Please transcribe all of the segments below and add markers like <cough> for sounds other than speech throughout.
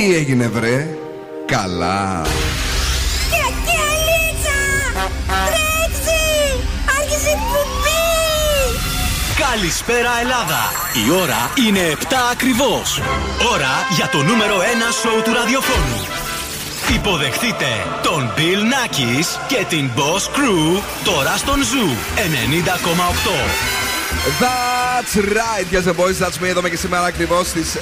Τι έγινε βρε; Καλά Καλησπέρα Ελλάδα! Η ώρα είναι 7 ακριβώς. Ώρα για το νούμερο 1 σοου του ραδιοφώνου. Υποδεχτείτε τον Bill Nackis και την Boss Crew τώρα στον Zoo 90,8. That's right, yes the boys, that's me. Εδώ και σήμερα ακριβώς στις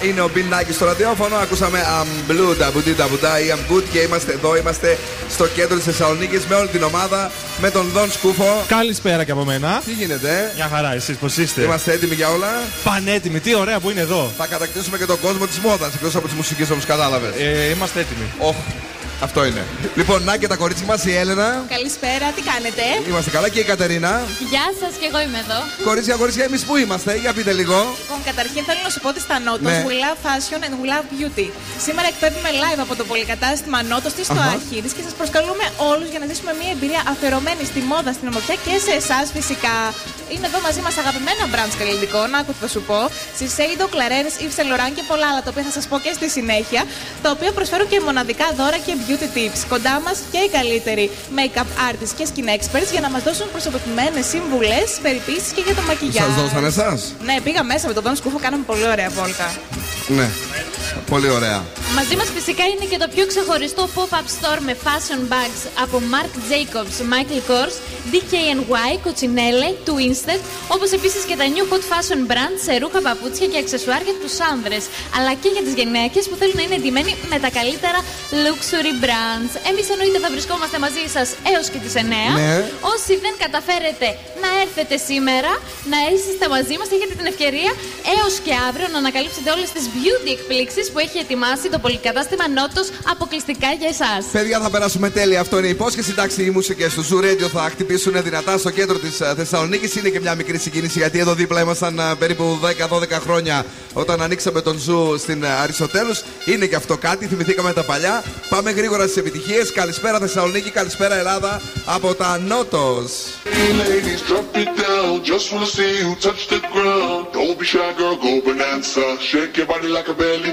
7 είναι ο Bill Nike στο ραδιόφωνο. Ακούσαμε I'm Blue, τα μπουτί, τα μπουτά ή I'm Good και είμαστε εδώ, είμαστε στο κέντρο της Θεσσαλονίκης με όλη την ομάδα, με τον Δον Σκούφο. Καλησπέρα και από μένα. Τι γίνεται, Μια χαρά, εσείς πώς είστε; Είμαστε έτοιμοι για όλα; Πανέτοιμοι, τι ωραία που είναι εδώ. Θα κατακτήσουμε και τον κόσμο της μόδας εκτός από τις μουσικές όπως κατάλαβες. Ε, είμαστε έτοιμοι. Oh, αυτό είναι. Λοιπόν, να και τα κορίτσια μας, η Έλενα. Καλησπέρα, τι κάνετε; Είμαστε καλά και η Κατερίνα. Γεια σας και εγώ είμαι εδώ. Κορίτσια, κορίτσια, εμείς που είμαστε, για πείτε λίγο. Λοιπόν, καταρχήν θέλω να σου πω ότι στα Νότος Ναι. We Love Fashion and We Love Beauty. Σήμερα εκπέμπουμε live από το πολυκατάστημα Νότος στη στο Αχα. Αρχίδη και σας προσκαλούμε όλους για να ζήσουμε μια εμπειρία αφιερωμένη στη μόδα, στην ομορφιά και σε εσάς φυσικά. Είναι εδώ μαζί μας αγαπημένα brands καλλιτικών, άκου τι θα σου πω. Shiseido, Clarins, Yves Saint Laurent και πολλά άλλα τα οποία θα σας πω και στη συνέχεια. Τα οποία προσφέρουν και μοναδικά δώρα και beauty tips. Κοντά μας και οι καλύτεροι make-up artists και skin experts για να μας δώσουν προσωποποιημένες συμβουλέ, περιποίησει και για το μακιγιάζ. Σας δώσανε εσάς; Ναι, πήγα μέσα με τον Δόν Σκούφο, κάναμε πολύ ωραία βόλτα. Ναι. Πολύ ωραία. Μαζί μας φυσικά είναι και το πιο ξεχωριστό pop-up store με fashion bags από Marc Jacobs, Michael Kors, DKNY, Coccinelle, Twinsted, όπως επίσης και τα new hot fashion brands σε ρούχα, παπούτσια και αξεσουάρ για τους άνδρες, αλλά και για τις γυναίκες που θέλουν να είναι εντυμένοι με τα καλύτερα luxury brands. Εμείς εννοείται θα βρισκόμαστε μαζί σας έως και τις 9. Ναι. Όσοι δεν καταφέρετε να έρθετε σήμερα, να είστε μαζί μας, έχετε την ευκαιρία έως και αύριο να ανακαλύψετε όλες τις beauty εκπλήξεις που έχει ετοιμάσει το πολυκατάστημα Νότος αποκλειστικά για εσάς. Παιδιά, θα περάσουμε τέλεια. Αυτό είναι η υπόσχεση. Εντάξει, οι μουσικές του Zoo Radio θα χτυπήσουν δυνατά στο κέντρο της Θεσσαλονίκης. Είναι και μια μικρή συγκίνηση γιατί εδώ δίπλα ήμασταν α, περίπου 10-12 χρόνια όταν ανοίξαμε τον Zoo στην α, Αριστοτέλους. Είναι και αυτό κάτι. Θυμηθήκαμε τα παλιά. Πάμε γρήγορα στις επιτυχίες. Καλησπέρα Θεσσαλονίκη, καλησπέρα Ελλάδα από τα Νότος. Hey ladies, drop it down. Just wanna see you touch the ground. Don't be shy, girl, go bonanza. Shake your body like a belly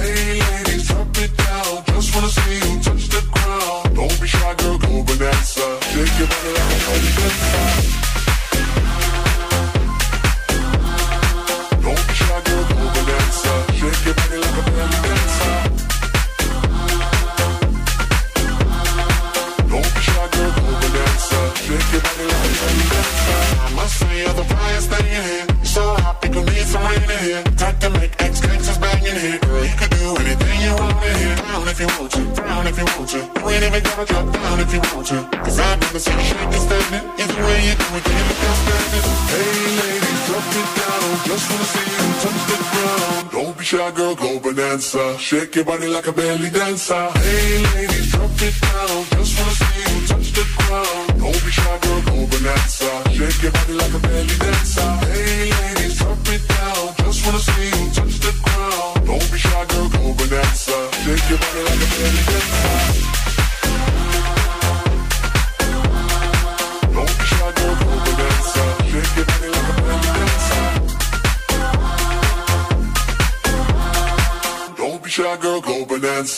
Gotta drop down if you want to. Cause I've never seen shake and standing. Either way you do it, you look outstanding? Hey ladies, drop it down. Just wanna see you touch the ground. Don't be shy, girl, go bonanza. Shake your body like a belly dancer. Hey ladies, drop it down. Just wanna see you touch the ground. Don't be shy, girl, go bonanza.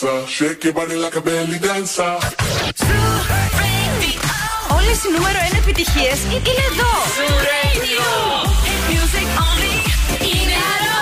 Go bonanza. Shake your body like a belly dancer. Όλες οι νούμερο 1 επιτυχίες είναι εδώ. Music only είναι αρρώστια.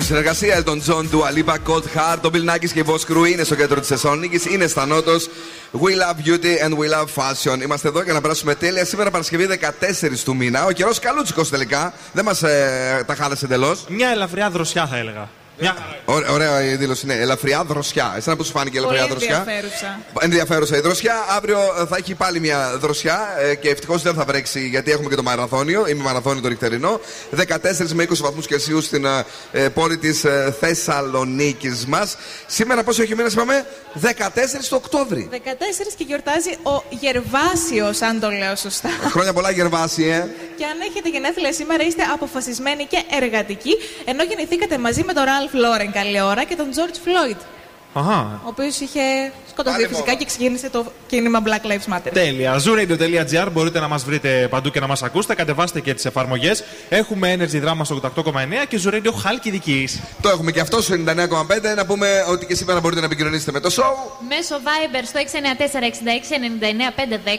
Υπέροχη συνεργασία Elton John, Dua Lipa, Cold Heart. Το Bill Nackis και η Voss Crew είναι στο κέντρο της Θεσσαλονίκης. Είναι στα νότος. We love beauty and we love fashion. Είμαστε εδώ για να περάσουμε τέλεια. Σήμερα Παρασκευή 14 του μήνα. Ο καιρός καλούτσικος τελικά. Δεν μας ε, τα χάλασε εντελώς. Μια ελαφριά δροσιά θα έλεγα. Μια... Ωραία, ωραία η δήλωση. Ναι, ελαφριά δροσιά. Εσένα πώς σου φάνηκε η ελαφριά Πολύ δροσιά; ενδιαφέρουσα. Ενδιαφέρουσα η δροσιά. Αύριο ε, θα έχει πάλι μια δροσιά ε, και ευτυχώς δεν θα βρέξει γιατί έχουμε και το μαραθώνιο. Είμαι μαραθώνιο το νυχτερινό. 14 με 20 βαθμούς Κελσίου στην ε, ε, πόλη της ε, Θεσσαλονίκης μας. Σήμερα πόσο έχει ο μήνας είπαμε, 14 το Οκτώβρη. 14 και γιορτάζει ο Γερβάσιος, αν το λέω σωστά. Χρόνια πολλά, Γερβάση, ε. Και αν έχετε γενέθλια σήμερα, είστε αποφασισμένοι και εργατικοί, ενώ γεννηθήκατε μαζί με τον Ραλφ Λόρεν καλή ώρα και τον George Floyd, Αχα. ο οποίος είχε σκοτωθεί Πάλι φυσικά μόνο. και ξεκίνησε το κίνημα Black Lives Matter. Τέλεια. Zooradio.gr μπορείτε να μας βρείτε παντού και να μας ακούσετε. Κατεβάστε και τις εφαρμογές. Έχουμε Energy Drama στο 88,9 και Zooradio Χάλκιδική. Το έχουμε και αυτό στο 99,5. Να πούμε ότι και σήμερα μπορείτε να επικοινωνήσετε με το show. Μέσω Viber στο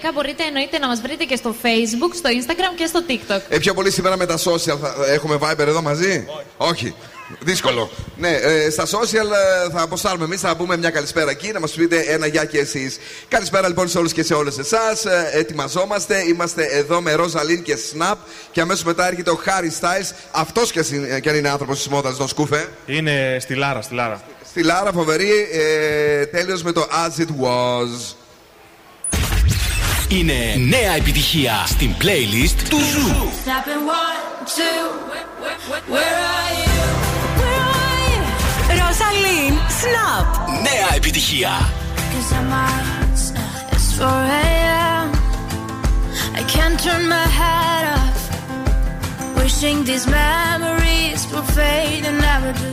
694-6699-510 μπορείτε εννοείται να μας βρείτε και στο Facebook, στο Instagram και στο TikTok. Ε, πιο πολύ σήμερα με τα social θα έχουμε Viber εδώ μαζί; Όχι. Δύσκολο. Ναι, ε, στα social ε, θα αποστάρουμε εμείς, θα πούμε μια καλησπέρα εκεί, να μας πείτε ένα γεια και εσείς. Καλησπέρα λοιπόν σε όλους και σε όλες εσάς. Ε, ετοιμαζόμαστε. Είμαστε εδώ με Ροζαλίν και Snap. Και αμέσως μετά έρχεται ο Harry Styles. Αυτός κι, ας είναι- κι αν είναι άνθρωπος της μόδας, τον Σκούφε. Είναι στιλάρα, στιλάρα. Στιλάρα, φοβερή. Ε, Τέλειος με το As It Was. Είναι νέα επιτυχία στην playlist του Zoo. Snapping one, two, where are you? Where are you? Ροζαλίν, Snap. Νέα επιτυχία. Cause I'm out, snap. It's 4 a.m. I can't turn my head off. Wishing these memories will fade and never do.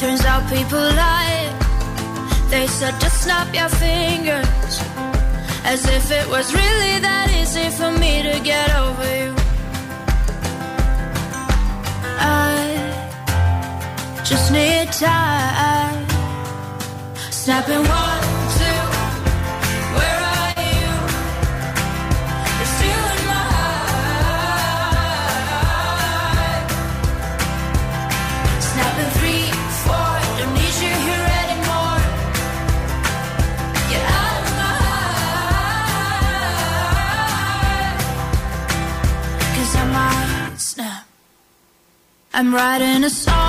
Turns out people lie. They said just snap your fingers. As if it was really that easy for me to get over you. I just need time. Snapping one, two. Where are you? You're still in my heart. Snapping three, four. Don't need you here anymore. Get out of my heart. Cause I might snap. I'm writing a song.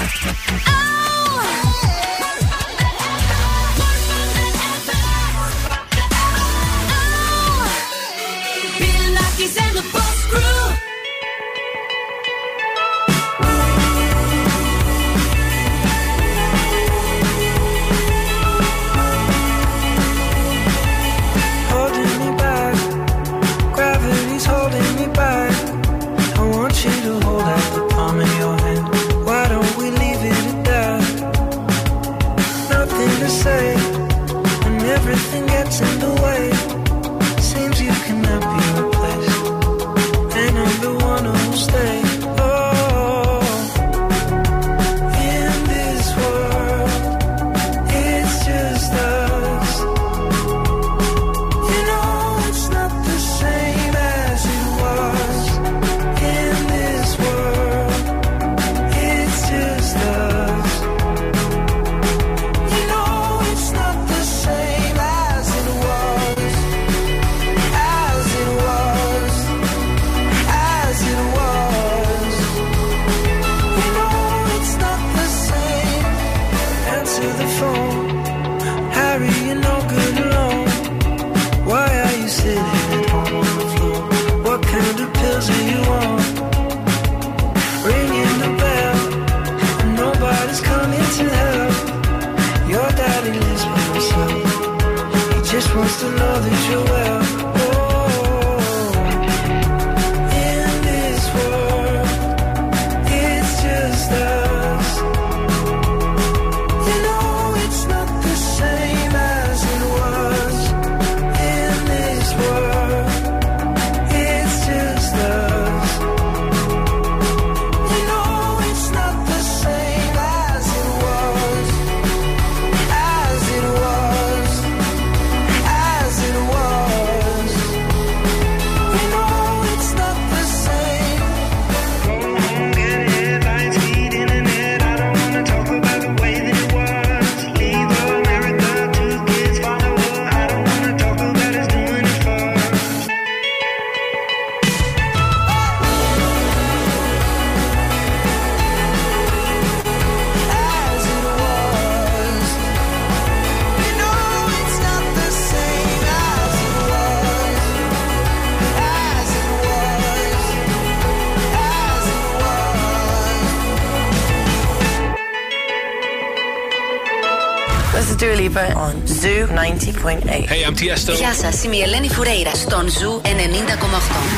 Oh! Zoo 90.8. Hey, I'm Tiesto. Γεια σας, είμαι η Ελένη Φουρέιρα στον Ζου 90,8.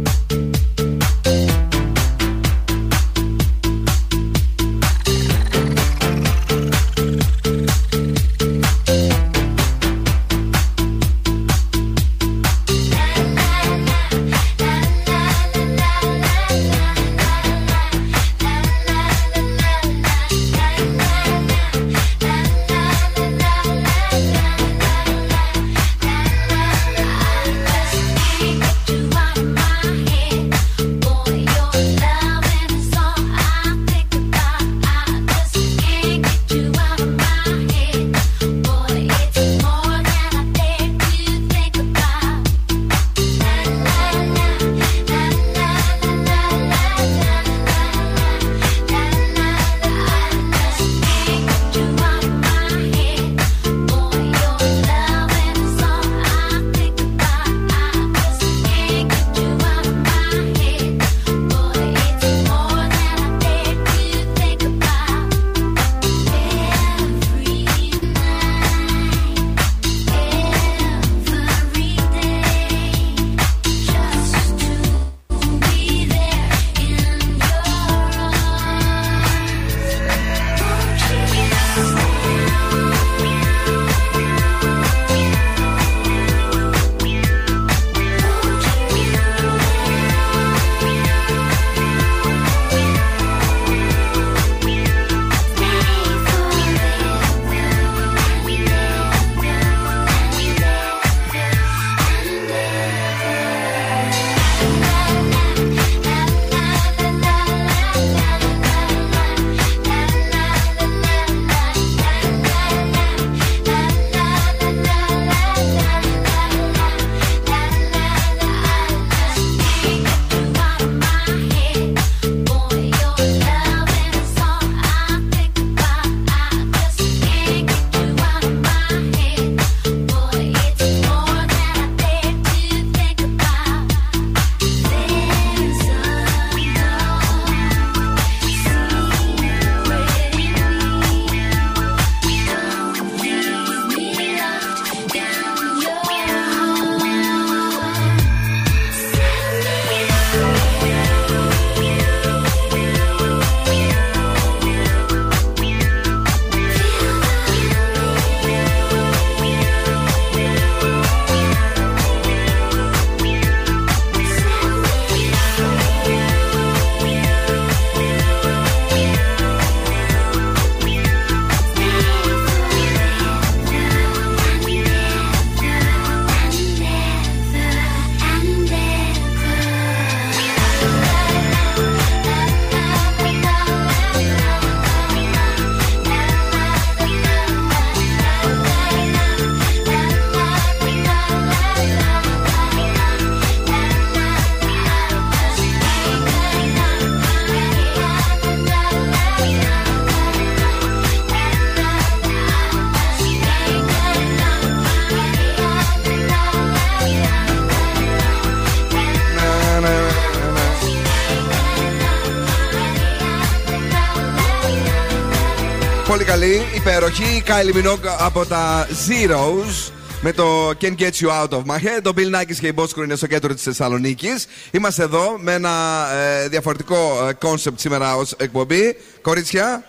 Καλή, υπέροχη. Η Kylie Minogue από τα zeros με το Can Get You Out of My Head. Ο Bill Nakis και η Boss Crew είναι στο κέντρο της Θεσσαλονίκης. Είμαστε εδώ με ένα ε, διαφορετικό concept σήμερα ως εκπομπή. Κορίτσια,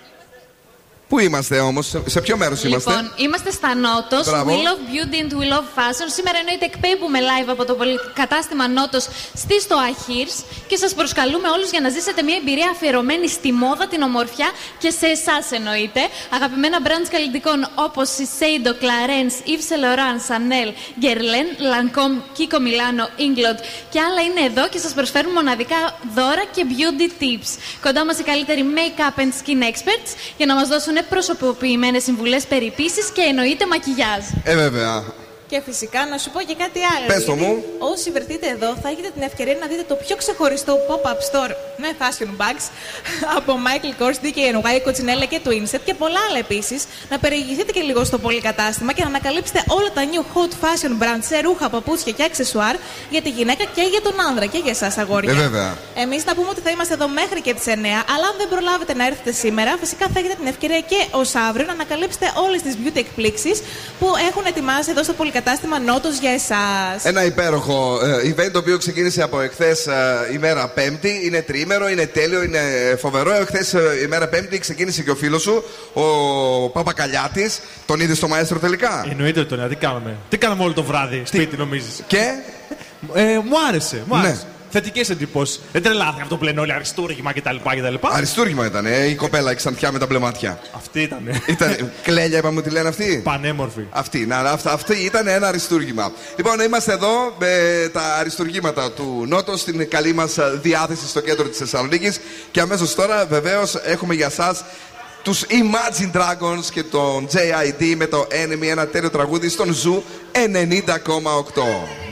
πού είμαστε όμως, σε ποιο μέρος είμαστε. Λοιπόν, είμαστε; στα Νότος. Μπράβο. We love beauty and we love fashion. Σήμερα εννοείται εκπέμπουμε live από το πολυ- κατάστημα Νότος στη Στοά Χιρς και σας προσκαλούμε όλους για να ζήσετε μια εμπειρία αφιερωμένη στη μόδα, την ομορφιά και σε εσάς εννοείται. Αγαπημένα brands καλλιτικών όπως η Seido, Clarence, Yves Saint Laurent, Chanel, Guerlain, Lancome, Kiko Milano, Inglot και άλλα είναι εδώ και σας προσφέρουν μοναδικά δώρα και beauty tips. Κοντά μας οι καλύτεροι make-up and skin experts για να μας δώσουν προσωποποιημένες συμβουλές περιποίηση και εννοείται μακιγιάζ. Ε, βέβαια. Και φυσικά να σου πω και κάτι άλλο. Πες το γιατί μου. Όσοι βρεθείτε εδώ, θα έχετε την ευκαιρία να δείτε το πιο ξεχωριστό pop-up store με fashion bags <laughs> από Michael Kors, DKNY, Cochinella και Twinset και πολλά άλλα επίσης. Να περιηγηθείτε και λίγο στο πολυκατάστημα και να ανακαλύψετε όλα τα new hot fashion brands σε ρούχα, παπούτσια και αξεσουάρ για τη γυναίκα και για τον άνδρα και για εσάς, αγόρια. Ε, βέβαια. Εμείς να πούμε ότι θα είμαστε εδώ μέχρι και τις 9, αλλά αν δεν προλάβετε να έρθετε σήμερα, φυσικά θα έχετε την ευκαιρία και ως αύριο να ανακαλύψετε όλες τις beauty εκπλήξεις που έχουν ετοιμάσει εδώ στο πολυκατάστημα Νότος για εσάς. Ένα υπέροχο ε, event το οποίο ξεκίνησε από εχθές ημέρα Πέμπτη. Είναι τριήμερο, είναι τέλειο, είναι φοβερό. Εχθές ημέρα Πέμπτη ξεκίνησε και ο φίλος σου, ο Παπακαλιάτης. Τον είδες στο μαέστρο τελικά; Εννοείται τον, τι κάναμε. Τι κάναμε όλο το βράδυ, σπίτι νομίζεις; Και; Ε, μου άρεσε, μου Ναι. Άρεσε. Θετικές εντυπώσεις. Δεν τρελάθηκα αυτό που λένε όλοι αριστούργημα κτλ. κτλ. Αριστούργημα ήταν, ε, η κοπέλα η ξανθιά με τα μπλε μάτια. Αυτή ήταν. Ήταν κλέλια, είπαμε ότι λένε αυτοί. Πανέμορφη. Αυτή, να, αυτά, αυτή ήταν ένα αριστούργημα. Λοιπόν, είμαστε εδώ με τα αριστούργήματα του Νότο στην καλή μας διάθεση στο κέντρο της Θεσσαλονίκης. Και αμέσως τώρα, βεβαίως, έχουμε για εσά τους Imagine Dragons και τον JID με το Enemy, ένα τέλειο τραγούδι στον Ζου 90,8.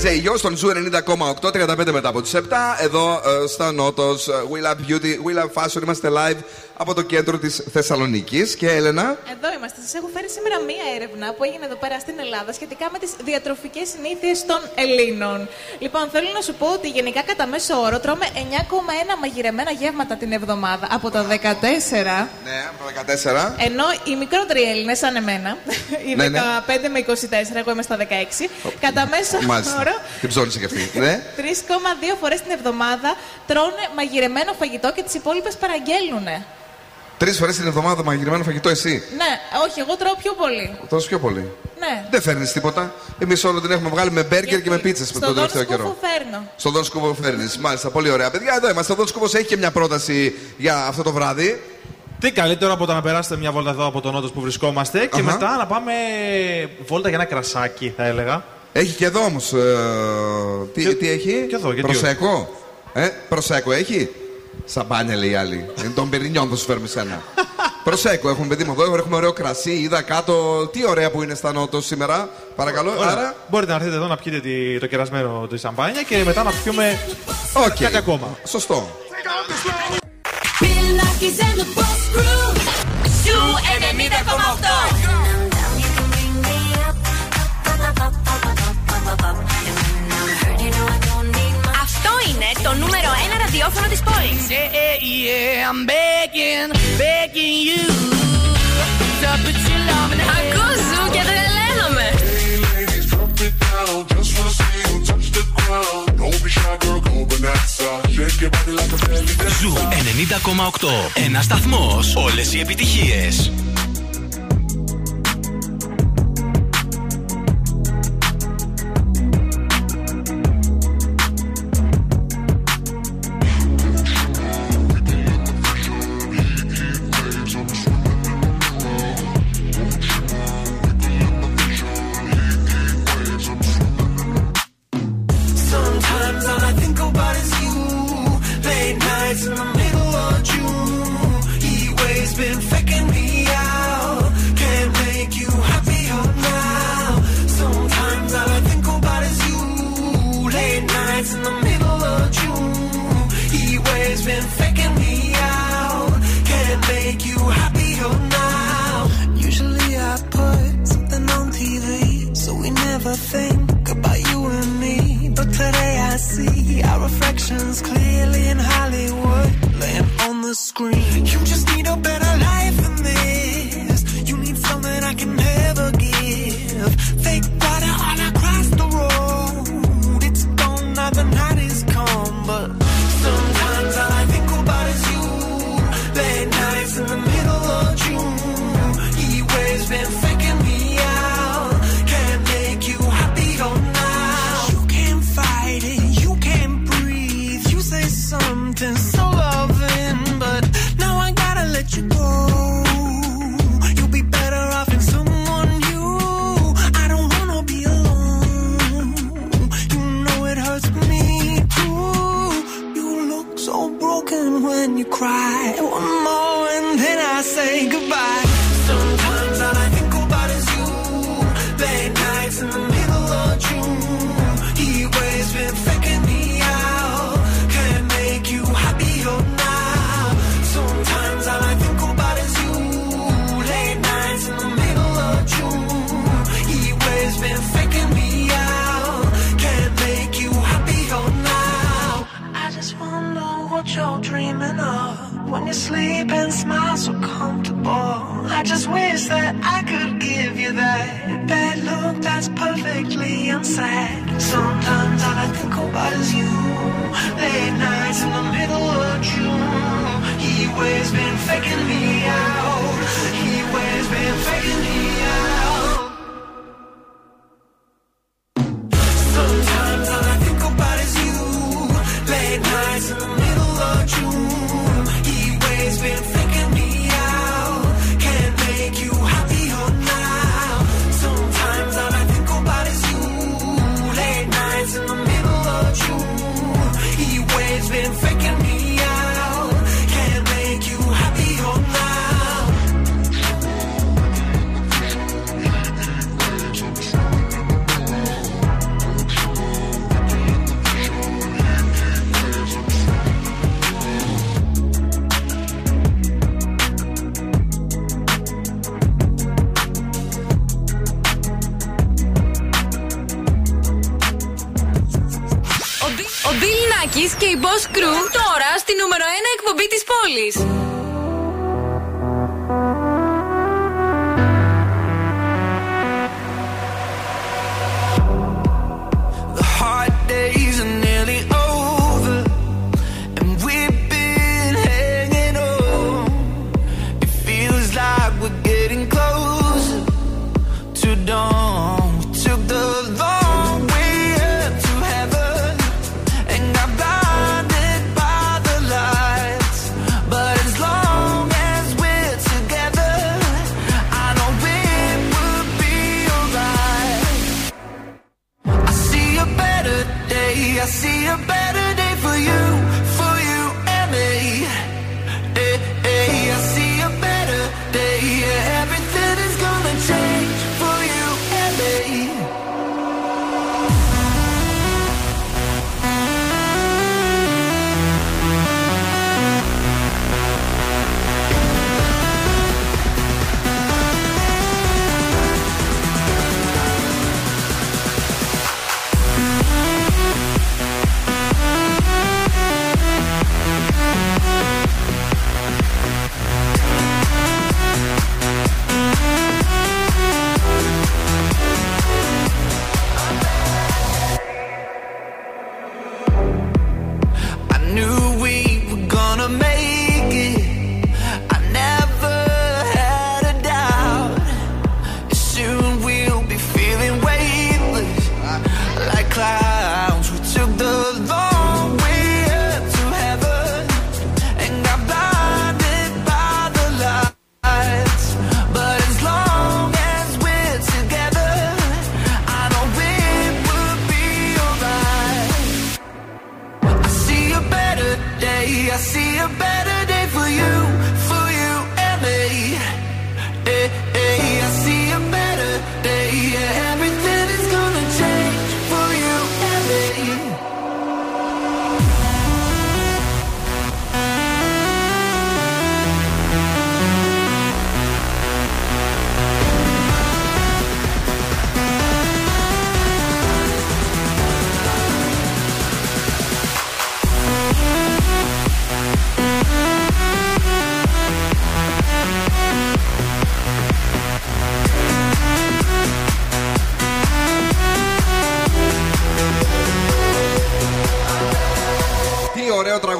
DJ Yo στον Zoo 90,8, 35 μετά από τις 7. Εδώ ε, στα Νότος, We Love Beauty, We Love Fashion. Είμαστε live από το κέντρο της Θεσσαλονίκης. Και Έλενα; Εδώ είμαστε. Σας έχω φέρει σήμερα μία έρευνα που έγινε εδώ πέρα στην Ελλάδα σχετικά με τις διατροφικές συνήθειες των Ελλήνων. Λοιπόν, θέλω να σου πω ότι γενικά κατά μέσο όρο τρώμε 9,1 μαγειρεμένα γεύματα την εβδομάδα από τα 14. Ναι, από τα 14. Ενώ οι μικρότεροι Έλληνες, σαν εμένα, <laughs> οι 15 Ναι, ναι. με 24, εγώ είμαι στα 16, κατά μέσο Μάλιστα. <laughs> όρο Την ψώνισε κι αυτή. ναι. 3,2 φορές την εβδομάδα τρώνε μαγειρεμένο φαγητό και τις υπόλοιπες παραγγέλνουνε. Τρεις φορές την εβδομάδα μαγειρεμένο φαγητό εσύ; Ναι, όχι, εγώ τρώω πιο πολύ. Τόσο πιο πολύ. Ναι. Δεν φέρνεις τίποτα. Εμείς όλο την έχουμε βγάλει με μπέργκερ και με πίτσες με Στον τον Δον τελευταίο Σκούφο καιρό. φέρνω. Στον Δον Σκούβο φέρνεις. Μάλιστα, πολύ ωραία. Παιδιά, εδώ είμαστε. Ο Δον Σκούβο έχει και μια πρόταση για αυτό το βράδυ. Τι καλύτερο από το να περάσετε μια βόλτα εδώ από τον Νότο που βρισκόμαστε και Αχα. μετά να πάμε βόλτα για ένα κρασάκι, θα έλεγα. Έχει και εδώ όμως. τι, τι έχει, και εδώ, γιατί Προσέκο. Ε, προσέκο έχει; Σαμπάνια λέει η άλλη. Είναι Dom Pérignon θα σου φέρουμε σένα. <laughs> προσέκο έχουμε παιδί μου εδώ. Έχουμε ωραίο κρασί. Είδα κάτω. Τι ωραία που είναι στα Νότος σήμερα. Παρακαλώ. Ωραία. Άρα. Μπορείτε να έρθετε εδώ να πιείτε τη- το κερασμένο τη σαμπάνια και μετά να πιούμε Οκ. κάτι ακόμα. Σωστό. Ραδιόφωνο της πόλης. Yeah, yeah, I'm begging, begging you to put your love in the Ακούς Ζου και τρελαίνομαι. Drop it down, just wanna see you touch the ground. Don't be shy, girl, go bonanza. Shake your body like a belly dancer. Ζου 90,8. Ένα σταθμό. Όλε οι επιτυχίε.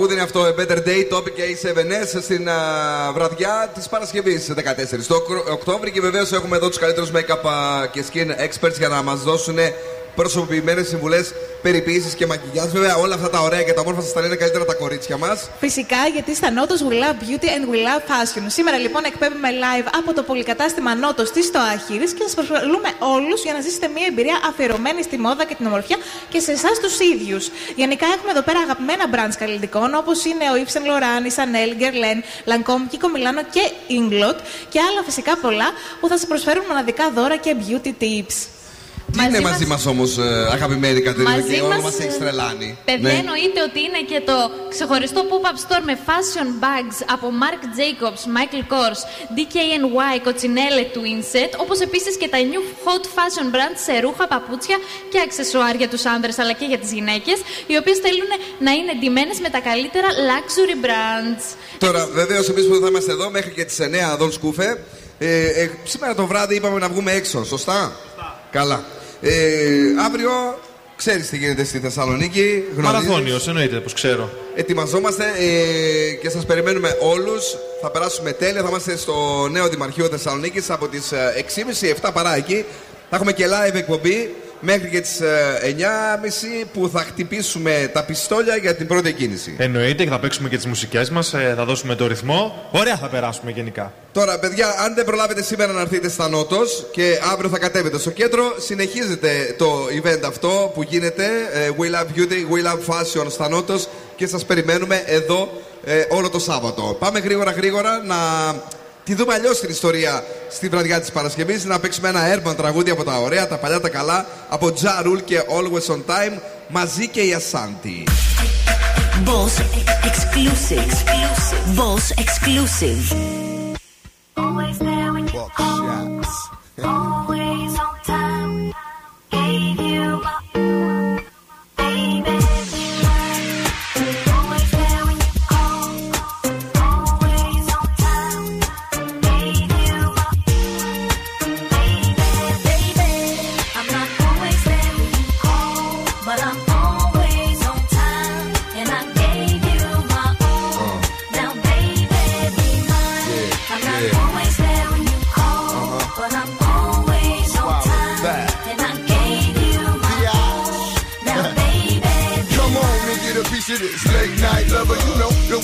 Τραγούδι είναι αυτό, A Better Day, Topic A7S στην α, βραδιά της Παρασκευής 14 το Οκτώ- Οκτώβρη. Και βεβαίως έχουμε εδώ τους καλύτερους make-up α, και skin experts για να μας δώσουν προσωποποιημένε συμβουλές, περιποίηση και μακιγιάζ. Βέβαια, όλα αυτά τα ωραία και τα όμορφα σας τα λένε καλύτερα τα κορίτσια μας. Φυσικά γιατί στα Νότος We Love Beauty and We Love Fashion. Σήμερα λοιπόν εκπέμπουμε live από το πολυκατάστημα Νότος της στο Αχύρης και σας προσφέρουμε όλους για να ζήσετε μια εμπειρία αφιερωμένη στη μόδα και την ομορφιά και σε εσάς τους ίδιους. Γενικά έχουμε εδώ πέρα αγαπημένα brands καλλιτικών όπως είναι ο Yves Saint Laurent, η Chanel, Guerlain, Lancome, Kiko Milano και Inglot και άλλα φυσικά πολλά που θα σας προσφέρουν μοναδικά δώρα και beauty tips. Τι είναι μαζί μας όμως, αγαπημένη Κατερίνα, Μαζί και όλο μας, μας έχει τρελάνει. Παιδιά, Ναι. εννοείται ότι είναι και το ξεχωριστό pop-up store με fashion bags από Marc Jacobs, Michael Kors, DKNY, Coccinelle, Twinset, όπως επίσης και τα new hot fashion brands σε ρούχα, παπούτσια και αξεσουάρ για τους άνδρες αλλά και για τις γυναίκες, οι οποίες θέλουν να είναι ντυμένες με τα καλύτερα luxury brands. Τώρα, βεβαίως, εμείς που θα είμαστε εδώ μέχρι και τις 9 Δον Σκούφε. Ε, ε, σήμερα το βράδυ είπαμε να βγούμε έξω, σωστά; Καλά. Ε, αύριο ξέρεις τι γίνεται στη Θεσσαλονίκη. γνωρίζεις. Μαραθώνιος, εννοείται, πως ξέρω. Ετοιμαζόμαστε ε, και σας περιμένουμε όλους. Θα περάσουμε τέλεια. Θα είμαστε στο νέο Δημαρχείο Θεσσαλονίκης από τις 6.30 7 παρά εκεί. Θα έχουμε και live εκπομπή μέχρι και τις 9.30 που θα χτυπήσουμε τα πιστόλια για την πρώτη κίνηση. Εννοείται και θα παίξουμε και τις μουσικές μας, θα δώσουμε το ρυθμό. Ωραία θα περάσουμε γενικά. Τώρα, παιδιά, αν δεν προλάβετε σήμερα να έρθετε στα Νότος και αύριο θα κατέβετε στο κέντρο, συνεχίζετε το event αυτό που γίνεται. ε, We Love Beauty, We Love Fashion στα Νότος και σας περιμένουμε εδώ ε, όλο το Σάββατο. Πάμε γρήγορα γρήγορα να τη δούμε αλλιώς την ιστορία στη βραδιά της Παρασκευής. Να παίξουμε ένα urban τραγούδι από τα ωραία, τα παλιά, τα καλά από Ja Rule και Always on Time μαζί και η Asante. Boss exclusive. Boss exclusive. Always there when you call. Always on time. Gave you my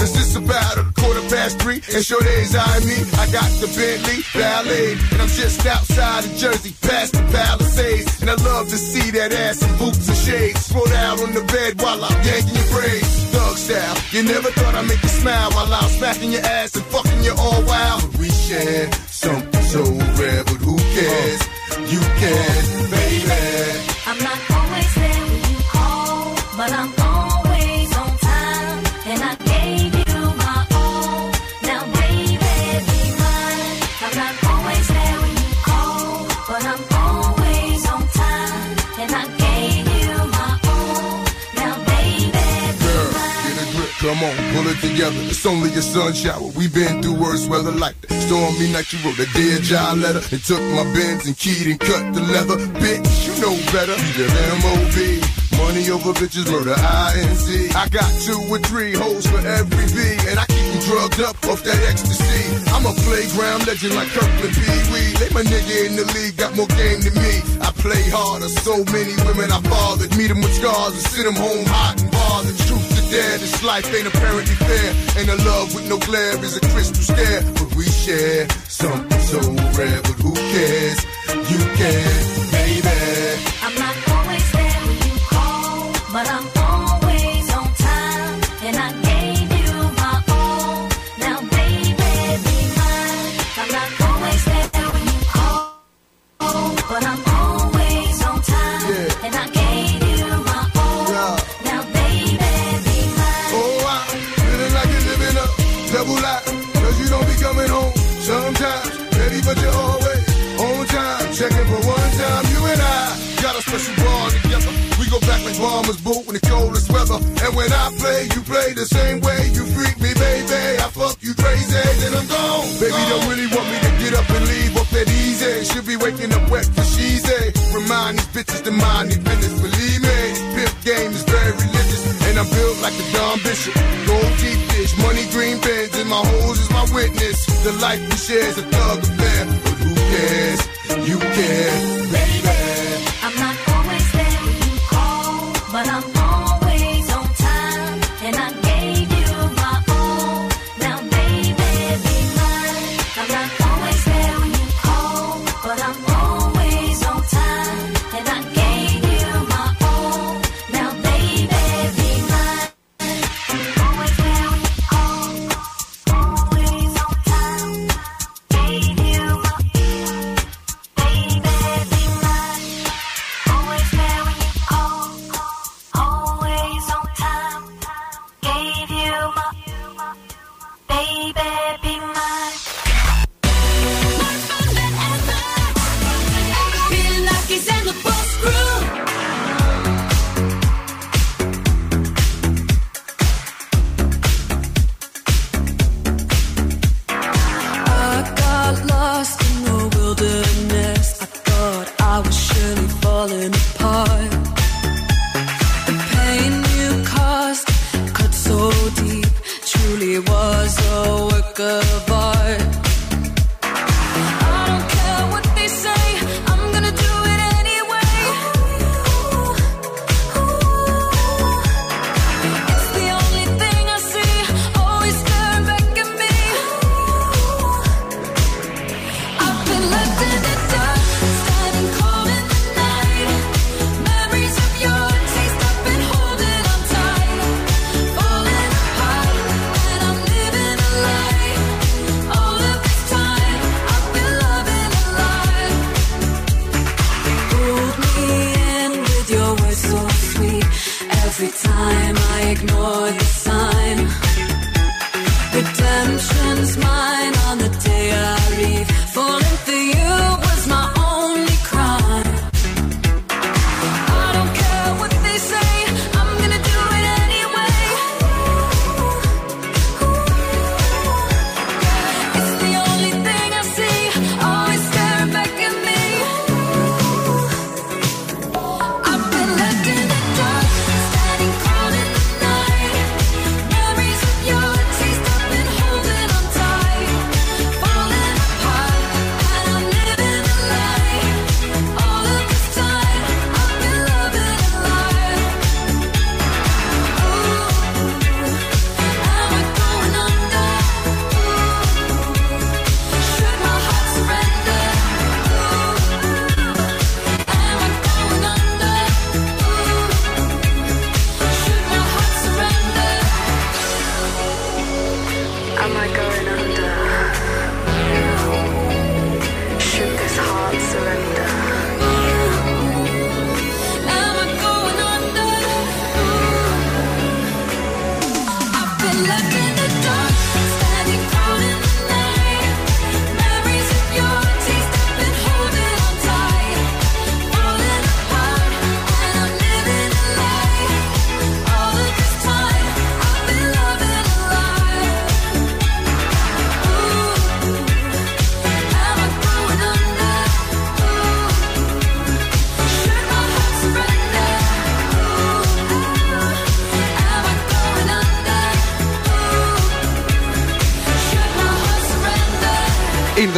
Cause it's about a quarter past three, and sure days eyeing me. I got the Bentley Ballet, and I'm just outside of Jersey, past the Palisades. And I love to see that ass in boots and shades. Throw out on the bed while I'm yanking your braids. Thug style, you never thought I'd make you smile while I'm smacking your ass and fucking you all wild. But we share something so rare, but who cares? You can, baby. I'm not always there when you call, but I'm come on, pull it together. It's only a sun shower. We've been through worse weather like that. Stormy night, you wrote a dear job letter and took my bins and keyed and cut the leather. Bitch, you know better. The M.O.B. Money over bitches, murder INC. I got two or three hoes for every V, and I keep them drugged up off that ecstasy. I'm a playground legend like Kirkland Pee Wee. They my nigga in the league, got more game than me. I play harder, so many women I fathered. Meet them with scars and send them home hot and bothered. Truth to this life ain't apparently fair. And a love with no glare is a crystal stare. But we share something so rare, but who cares? You can, baby. I'm not always there when you call, but I'm like boot in the coldest weather. And when I play, you play the same way. You freak me, baby. I fuck you crazy, then I'm gone. Baby, don't really want me to get up and leave up that easy. Should be waking up wet for she's a. Remind these bitches to mind their business. Believe me, pimp game is very religious. And I'm built like a Don Bishop. Gold deep dish, money green bins, and my hoes is my witness. The life we share is a thug affair. But who cares? You care, baby.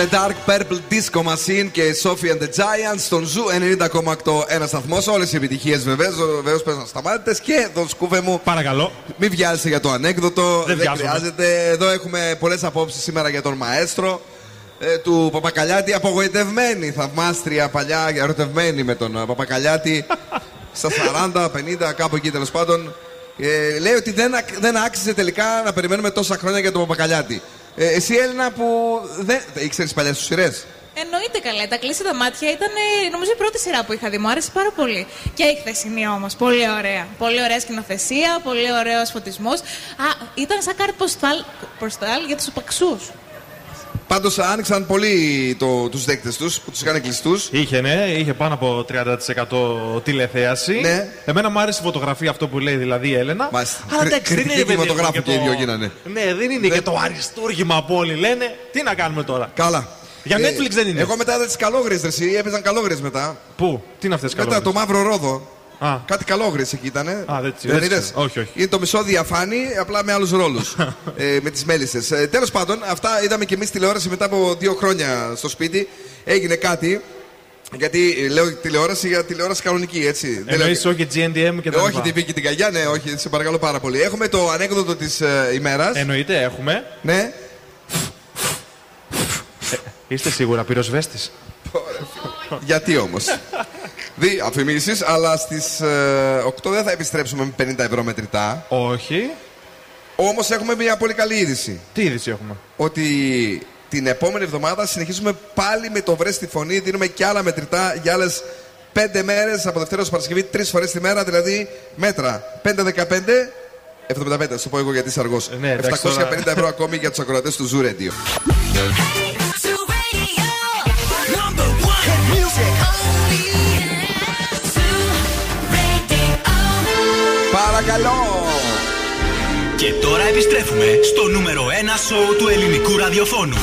In the Dark Purple Disco Machine και Sophie and the Giants στον Zoo 90,8 ένας σταθμός. Όλες οι επιτυχίες βεβαίως. Βεβαίως παίζουν ασταμάτητες και εδώ Σκούφε μου. Παρακαλώ. Μην βιάζεσαι για το ανέκδοτο. Δεν βιάζομαι. χρειάζεται. Εδώ έχουμε πολλές απόψεις σήμερα για τον μαέστρο. ε, του Παπακαλιάτη, απογοητευμένη θαυμάστρια παλιά, ερωτευμένη με τον ε, Παπακαλιάτη <laughs> στα 40, 50, κάπου εκεί τέλος πάντων. Ε, λέει ότι δεν, ακ- δεν άξιζε τελικά να περιμένουμε τόσα χρόνια για τον Παπακαλιάτη. Ε, εσύ Έλληνα που δεν. ήξερες παλιές του σειρές; Εννοείται καλά. Τα κλείσει τα μάτια ήταν ε, νομίζω η πρώτη σειρά που είχα δει. Μου άρεσε πάρα πολύ. Και η χθεσινή όμως. Πολύ ωραία. Πολύ ωραία σκηνοθεσία, πολύ ωραίος φωτισμός. Α, ήταν σαν κάρτ ποστάλ, ποστάλ για τους οπαξού. Πάντως άνοιξαν πολύ το, τους δέκτες τους που τους είχαν κλειστούς. Είχε, ναι, είχε πάνω από 30% τηλεθέαση. Ναι. Εμένα μου άρεσε η φωτογραφία αυτό που λέει δηλαδή η Έλενα. Μάλιστα. Αλλά Κρι- εντάξει, δεν κριτική είναι παιδί μου, κινηματογράφου και οι το- δύο γίνανε. Ναι, δεν είναι και το αριστούργημα που όλοι λένε. Τι να κάνουμε τώρα; Καλά. Για Ε, Netflix δεν είναι. Εγώ μετά είδα τις καλόγριες, εσύ έπαιζαν καλόγριες μετά. Πού, τι είναι αυτές τις Μετά το μαύρο ρόδο. Α. Κάτι καλόγριε εκεί ήταν. Α, δεν τις- δεν δεν τις είδες; ξέρω. Όχι, όχι. Είναι το μισό διαφάνει, απλά με άλλους ρόλους. <laughs> ε, με τις μέλισσες. Ε, Τέλος πάντων, αυτά είδαμε και εμείς τηλεόραση μετά από δύο χρόνια στο σπίτι. Έγινε κάτι. Γιατί ε, λέω τηλεόραση για τηλεόραση κανονική, έτσι. Δεν λέω- Εννοείς όχι GNDM και τα όχι λοιπά. την πήκη την καγιά, ναι, όχι, σε παρακαλώ πάρα πολύ. Έχουμε το ανέκδοτο της ε, ημέρας. Εννοείται, έχουμε. Ναι. Είστε σίγουρα πυροσβέστης. Γιατί όμως; <laughs> Δι αφημίσεις, αλλά στις 8 δεν θα επιστρέψουμε με 50 ευρώ μετρητά. Όχι. Όμως έχουμε μια πολύ καλή είδηση. Τι είδηση έχουμε; Ότι την επόμενη εβδομάδα συνεχίζουμε πάλι με το βρες στη φωνή. Δίνουμε και άλλα μετρητά για άλλες 5 μέρες από Δευτέρα ως Παρασκευή, 3 φορές τη μέρα, δηλαδή μέτρα 5-15. 75, θα σου πω εγώ γιατί είσαι αργός. ναι, εντάξει, 750 τώρα. ευρώ ακόμη για τους ακροατές του Zoo Radio. Παρακαλώ! Και τώρα επιστρέφουμε στο νούμερο 1 σοου του ελληνικού ραδιοφώνου.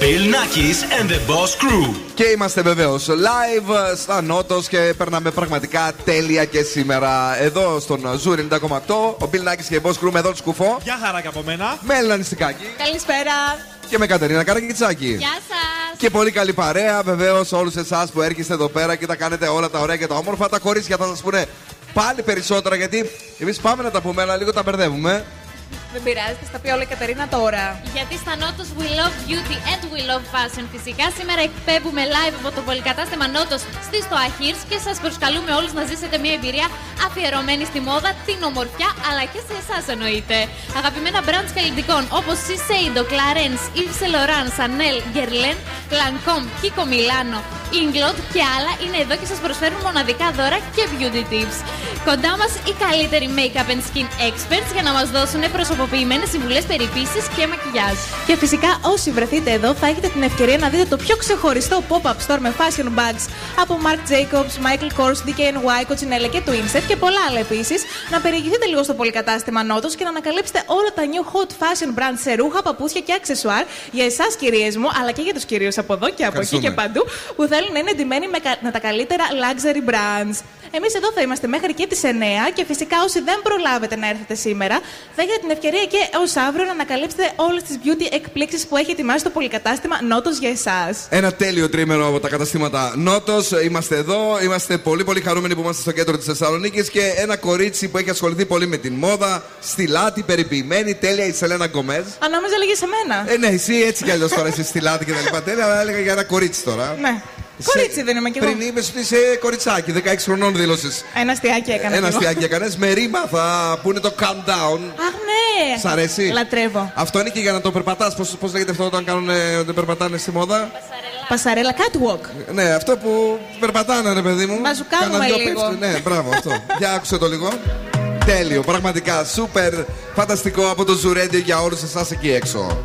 Bill Nackis and the Boss Crew. Και είμαστε βεβαίως live ε, στα Νότος και περνάμε πραγματικά τέλεια και σήμερα εδώ στον Zoo 90,8. Ο Bill Nackis και η Boss Crew με εδώ το σκουφό. Γεια χαρά και από μένα. Με Έλληνα Νηστικάκη Καλησπέρα. και με Κατερίνα Καρακιτσάκη. Γεια σας! Και πολύ καλή παρέα, βεβαίως, όλους εσάς που έρχεστε εδώ πέρα και τα κάνετε όλα τα ωραία και τα όμορφα. Τα κορίτσια θα σας πούνε πάλι περισσότερα γιατί εμείς πάμε να τα πούμε, αλλά λίγο τα μπερδεύουμε. Δεν πειράζει, θα στα πει όλα η Κατερίνα τώρα. Γιατί στα Νότος We Love Beauty and We Love Fashion φυσικά σήμερα εκπέμπουμε live από το πολυκατάστημα Νότος στη Στοαχύρς και σας προσκαλούμε όλους να ζήσετε μια εμπειρία αφιερωμένη στη μόδα, την ομορφιά αλλά και σε εσάς εννοείται. Αγαπημένα brands καλλιτικών όπως Shiseido, Clarins, Yves Saint Laurent, Chanel, Guerlain, Lancome, Kiko Milano, Inglot και άλλα είναι εδώ και σας προσφέρουν μοναδικά δώρα και beauty tips. Κοντά μας οι καλύτεροι make-up and skin experts για να μας δώσουν προσωποποιημένες συμβουλές περιποίησης και μακιγιάζ. Και φυσικά όσοι βρεθείτε εδώ θα έχετε την ευκαιρία να δείτε το πιο ξεχωριστό pop-up store με fashion bags από Marc Jacobs, Michael Kors, DKNY, Coccinelle και Twinset και πολλά άλλα επίσης. Να περιηγηθείτε λίγο στο πολυκατάστημα Νότος και να ανακαλύψετε όλα τα new hot fashion brands σε ρούχα, παπούτσια και αξεσουάρ για εσάς κυρίες μου, αλλά και για τους κυρίους από εδώ και από εκεί Ευχαριστούμε. και παντού που θέλουν να είναι εντυμένοι με, κα- με τα καλύτερα luxury brands. Εμείς εδώ θα είμαστε μέχρι και τις 9 και φυσικά όσοι δεν προλάβετε να έρθετε σήμερα, θα έχετε την ευκαιρία και ως αύριο να ανακαλύψετε όλες τις beauty εκπλήξεις που έχει ετοιμάσει το πολυκατάστημα Νότος για εσάς. Ένα τέλειο τρίμερο από τα καταστήματα Νότος. Είμαστε εδώ. Είμαστε πολύ πολύ χαρούμενοι που είμαστε στο κέντρο της Θεσσαλονίκης και ένα κορίτσι που έχει ασχοληθεί πολύ με την μόδα. Στυλάτη, περιποιημένη, τέλεια η Σελένα Γκομέζ. Αν νόμιζα λέγε σε μένα. Ε, ναι, εσύ έτσι κι αλλιώς τώρα είσαι στυλάτη και τα λοιπά. Τέλεια, αλλά έλεγα για ένα κορίτσι τώρα. Ναι. Κορίτσι δεν είμαι κι εγώ. Πριν είπες ότι είσαι κοριτσάκι, 16 χρονών δήλωσες. Ένα αστιάκι έκανα. Ένα κι εγώ. αστιάκι έκανες. Με ρήμα θα πούνε το countdown. Αχ, ναι. Σ' αρέσει; Λατρεύω. Αυτό είναι και για να το περπατάς. Πώ λέγεται αυτό όταν κάνουν, ε, όταν περπατάνε στη μόδα; Πασαρέλα catwalk. Ναι, αυτό που περπατάνε, ρε παιδί μου. Μας σου κάνουμε Κάνα δυο λίγο. πέφτουν. Ναι, μπράβο αυτό. <laughs> Για άκουσε το λίγο. Τέλειο, πραγματικά σούπερ φανταστικό από το Ζουρέντιο για όλους εσάς εκεί έξω.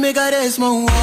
me got a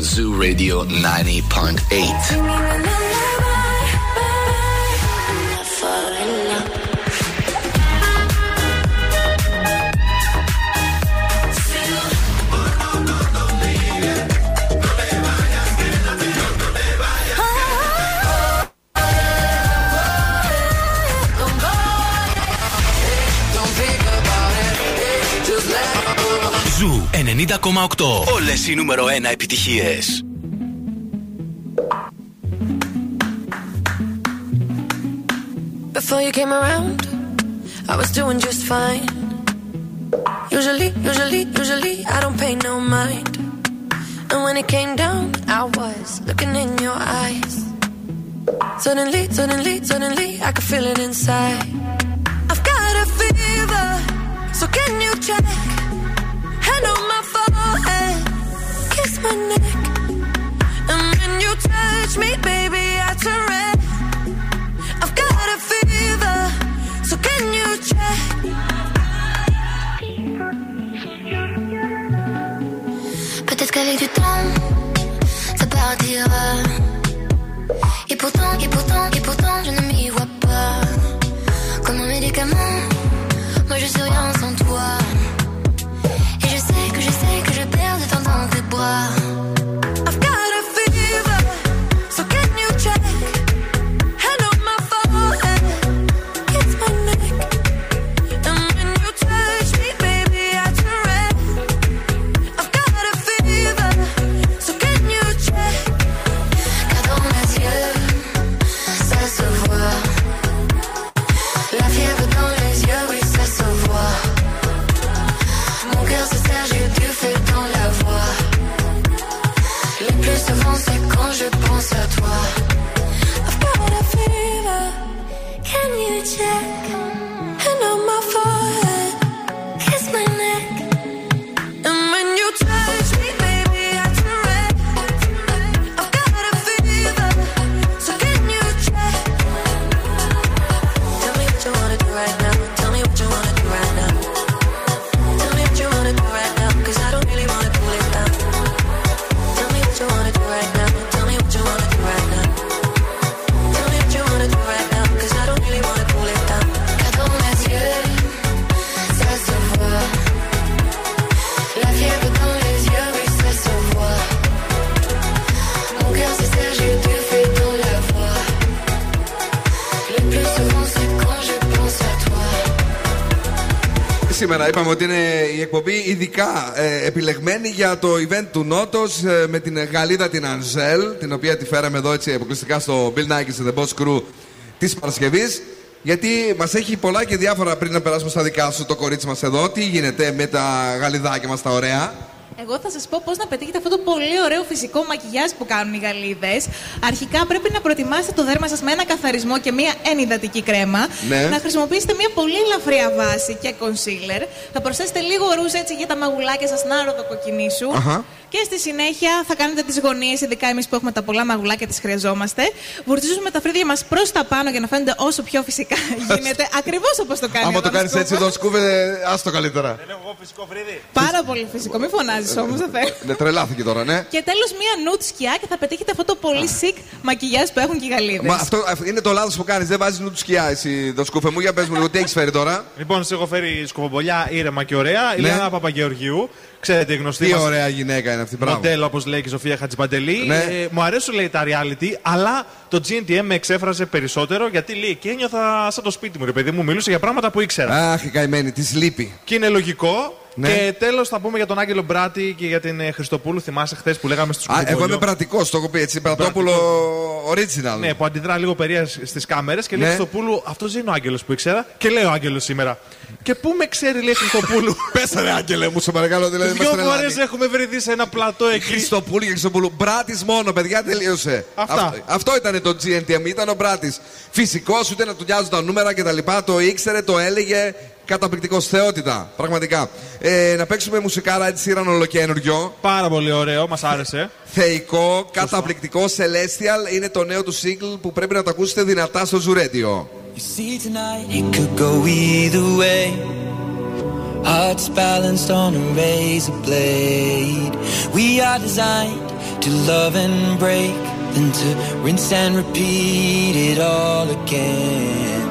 on Zoo Radio 90.8. Ζου 90,8. Όλες οι νούμερο 1 επιτυχίες. Before you came around, I was doing just fine. Usually, usually, usually, I don't pay no mind. And when it came down, I was looking in your eyes. Suddenly, suddenly, suddenly, I could feel it inside. I've got a fever, so can you check? Partira. Σήμερα είπαμε ότι είναι η εκπομπή ειδικά ε, επιλεγμένη για το event του Νότος ε, με την Γαλλίδα την Ανζέλ, την οποία τη φέραμε εδώ έτσι αποκλειστικά στο Bill Nike and the Boss Crew της Παρασκευής. Γιατί μας έχει πολλά και διάφορα πριν να περάσουμε στα δικά σου το κορίτσι μας εδώ. Τι γίνεται με τα γαλιδάκια μας τα ωραία; Εγώ θα σας πω πώς να πετύχετε αυτό το πολύ ωραίο φυσικό μακιγιάζ που κάνουν οι Γαλλίδες. Αρχικά πρέπει να προετοιμάσετε το δέρμα σας με ένα καθαρισμό και μία ενυδατική κρέμα. Ναι. Να χρησιμοποιήσετε μία πολύ ελαφριά βάση και κονσίλερ. Θα προσθέσετε λίγο ρούζ έτσι για τα μαγουλάκια σας να ροδοκοκκινήσουν. Αχα. Και στη συνέχεια θα κάνετε τις γωνίες, ειδικά εμείς που έχουμε τα πολλά μαγουλάκια, τις χρειαζόμαστε. Βουρτίζουμε τα φρύδια μας προς τα πάνω για να φαίνεται όσο πιο φυσικά <laughs> γίνεται. Ακριβώς όπως το κάνει. Άμα ο το κάνεις Δον έτσι Σκούφο. εδώ, σκούβε, άστο καλύτερα. Πάρα πολύ φυσικό. Μην φωνάζεις όμως, δεν θέλω. Ναι, τρελάθηκε τώρα, ναι. Και τέλος μία νουτ σκιά και θα πετύχετε αυτό το πολύ sick μακιγιάζ που έχουν και οι Γαλλίδες. Μα αυτό αυτό είναι το λάθος που κάνεις. Δεν βάζεις νου του σκιά, εσύ, το σκούφε μου. Για πες μου λίγο, τι έχεις φέρει τώρα. Λοιπόν, σε έχω φέρει σκουφομπολιά ήρεμα και ωραία. Η Ναι. Λιάννα Παπαγεωργιού. Ξέρετε, η γνωστή Τι μας ωραία γυναίκα είναι αυτή, μπράβο. Μοντέλο, όπως λέει και η Σοφία Χατζιπαντελή. Ναι. Ε, μου αρέσουν λέει τα reality, αλλά το GNTM με εξέφραζε περισσότερο γιατί λέει και ένιωθα σαν το σπίτι μου, ρε παιδί μου. Μιλούσε για πράγματα που ήξερα. Αχ, η καημένη, τη λείπει. Και είναι λογικό. Ναι. Και τέλος θα πούμε για τον Άγγελο Μπράτη και για την ε, Χριστοπούλου. Θυμάσαι χθες που λέγαμε στο Α, σκουφομπολιό. εγώ είμαι πρατικός, το έχω πει έτσι. Πρατόπουλο original. Ναι, που αντιδρά λίγο περίεργα στις κάμερες και λέει Ναι. Χριστοπούλου, αυτός δεν είναι ο Άγγελος που ήξερα. Και λέει ο Άγγελος σήμερα. Και πού με ξέρει, λέει Χριστοπούλου; <laughs> Πες ρε, Άγγελε μου, σε παρακαλώ, δηλαδή. Δύο μας τρελάνει. φορές έχουμε βρεθεί σε ένα πλατό εκεί. Χριστοπούλου και Χριστοπούλου. Μπράτης μόνο, παιδιά, τελείωσε. Αυτά. Αυτό, αυτό ήταν το GNTM, ήταν ο Μπράτης. Φυσικός, ούτε να του νοιάζουν τα νούμερα κτλ. Το ήξερε, το έλεγε Καταπληκτικός, θεότητα, πραγματικά. Ε, να παίξουμε μουσικάρα έτσι ήταν ολοκένουργιο. Πάρα πολύ ωραίο, μας άρεσε. Θεϊκό, καταπληκτικό, Celestial είναι το νέο του single που πρέπει να το ακούσετε δυνατά στο Zoo Radio. You see tonight it could go either way Hearts balanced on a razor blade We are designed to love and break Then to rinse and repeat it all again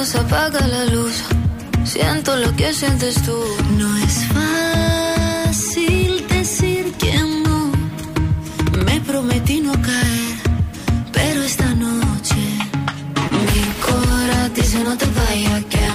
cuando se apaga la luz, siento lo que sientes tú. No es fácil decir que no. Me prometí no caer, pero esta noche mi corazón dice no te vayas que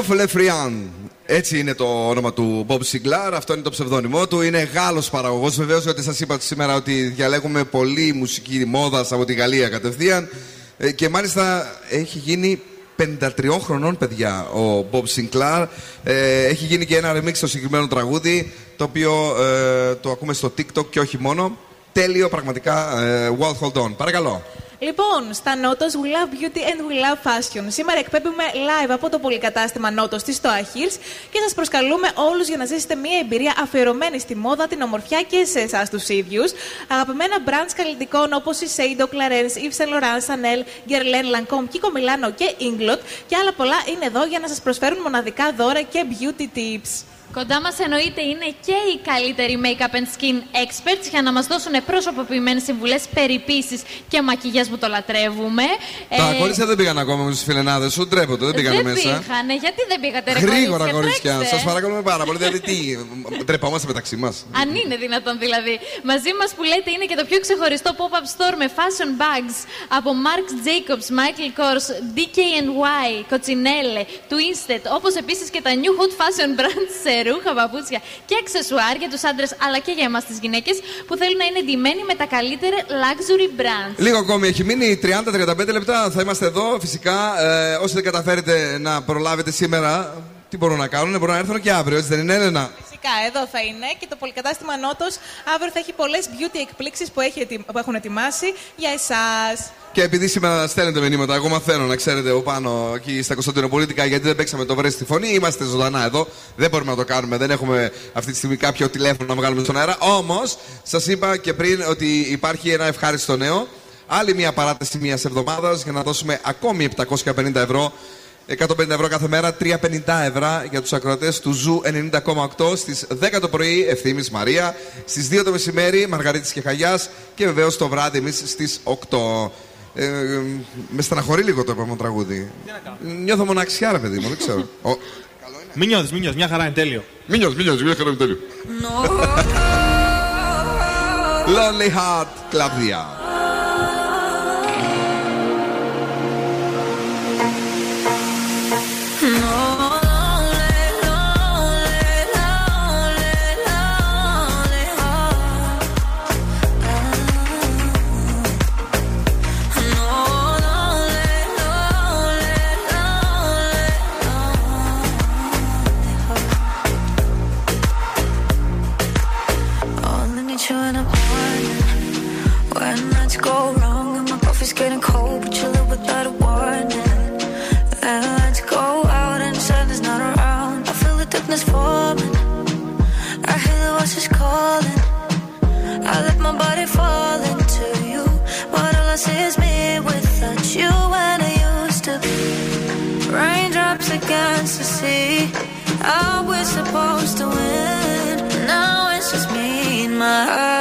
Κριστόφ Λεφριάν. Έτσι είναι το όνομα του Bob Sinclair, αυτό είναι το ψευδόνυμό του. Είναι Γάλλος παραγωγός. Βεβαίως, ότι σας είπα σήμερα ότι διαλέγουμε πολύ μουσική μόδας από τη Γαλλία κατευθείαν. Ε, και μάλιστα έχει γίνει 53 χρονών, παιδιά, ο Bob Sinclair. Ε, έχει γίνει και ένα remix στο συγκεκριμένο τραγούδι, το οποίο ε, το ακούμε στο TikTok και όχι μόνο. Τέλειο, πραγματικά. Ε, Wild Hold On. Παρακαλώ. Λοιπόν, στα Νότο We Love Beauty and We Love Fashion. Σήμερα εκπέμπουμε live από το πολυκατάστημα Νότο της Stoa και σας προσκαλούμε όλους για να ζήσετε μια εμπειρία αφιερωμένη στη μόδα, την ομορφιά και σε εσάς τους ίδιους. Αγαπημένα brands καλλιτικών όπως η Seido, Clarence, Yves Saint Laurent, Chanel, Guerlain, Lancome, Kiko Milano και Inglot και άλλα πολλά είναι εδώ για να σας προσφέρουν μοναδικά δώρα και beauty tips. Κοντά μας εννοείται είναι και οι καλύτεροι make-up and skin experts για να μας δώσουν προσωποποιημένε συμβουλές, περιποίηση και μακιγιάζ που το λατρεύουμε. Τα Ε, κορίτσια δεν πήγαν ακόμα με τους φιλενάδες σου, ντρέπονται, δεν πήγαν δεν μέσα. πήγανε, γιατί δεν πήγατε ρε Γρήγορα, κορίτσια, κορίτσια. τρέξτε. Σας παρακαλούμε πάρα πολύ. Δηλαδή, τι, ντρεπόμαστε μεταξύ μας. Αν είναι δυνατόν δηλαδή. Μαζί μας που λέτε είναι και το πιο ξεχωριστό pop-up store με fashion bags από Marc Jacobs, Michael Kors, DKNY, Coccinelle, Twisted, όπως επίσης και τα new hot fashion brands σε ρούχα, παπούτσια και αξεσουάρ για τους άντρες αλλά και για εμάς τις γυναίκες που θέλουν να είναι εντυμένοι με τα καλύτερα luxury brands. Λίγο ακόμη έχει μείνει 30-35 λεπτά. Θα είμαστε εδώ. Φυσικά, ε, όσοι δεν καταφέρετε να προλάβετε σήμερα, τι μπορούν να κάνουν, μπορούν να έρθουν και αύριο, έτσι δεν είναι, Έλενα; Φυσικά, εδώ θα είναι και το πολυκατάστημα Νότος αύριο θα έχει πολλές beauty εκπλήξεις που, έχει ετι- που έχουν ετοιμάσει για εσάς. Και επειδή σήμερα στέλνετε μηνύματα, εγώ μαθαίνω να ξέρετε εγώ πάνω εκεί στα Κωνσταντινοπολίτικα γιατί δεν παίξαμε το βρέσει στη φωνή. Είμαστε ζωντανά εδώ. Δεν μπορούμε να το κάνουμε. Δεν έχουμε αυτή τη στιγμή κάποιο τηλέφωνο να βγάλουμε στον αέρα. Όμως, σας είπα και πριν ότι υπάρχει ένα ευχάριστο νέο. Άλλη μια παράταση μιας εβδομάδας για να δώσουμε ακόμη 750 ευρώ. 150 ευρώ κάθε μέρα, 350 ευρώ για τους ακροατές του Zoo 90,8 στις 10 το πρωί Ευθύμης Μαρία, στις 2 το μεσημέρι Μαργαρίτης και Χαγιάς και βεβαίως το βράδυ εμείς στις 8. Ε, ε, με στεναχωρεί λίγο το επόμενο τραγούδι. Νιώθω μοναξιά, ρε παιδί μου, δεν ξέρω. <laughs> Ο, Μην νιώθεις, μην νιώθεις, μια χαρά είναι τέλειο. Μην νιώθεις, μην νιώθεις, μια χαρά είναι τέλειο. Lonely Heart, κλαβδιά. Go wrong and my coffee's getting cold But you live without a warning. And lights go out and the sun is not around. I feel the darkness forming I hear the voices calling. I let my body fall into you. But all I see is me without you when I used to be. Raindrops against the sea. Are we supposed to win? Now it's just me and my heart.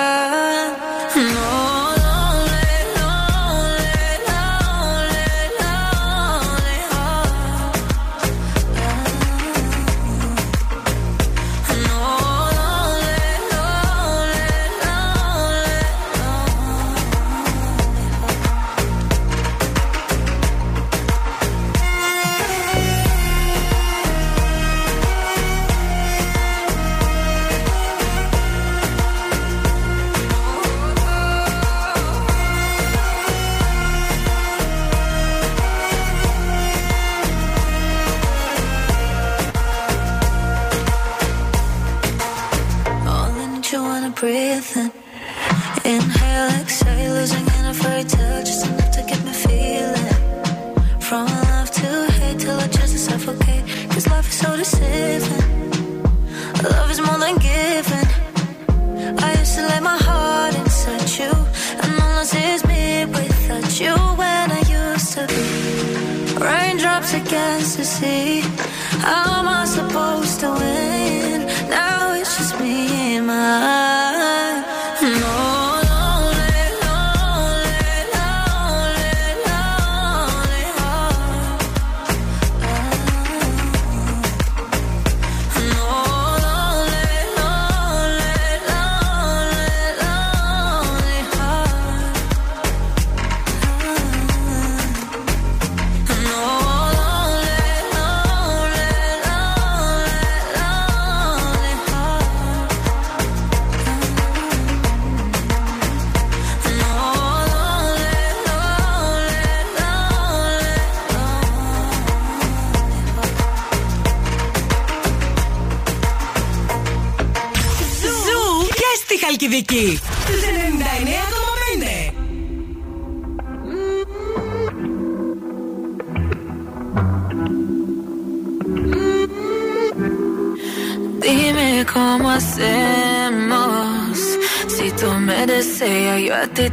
Oh.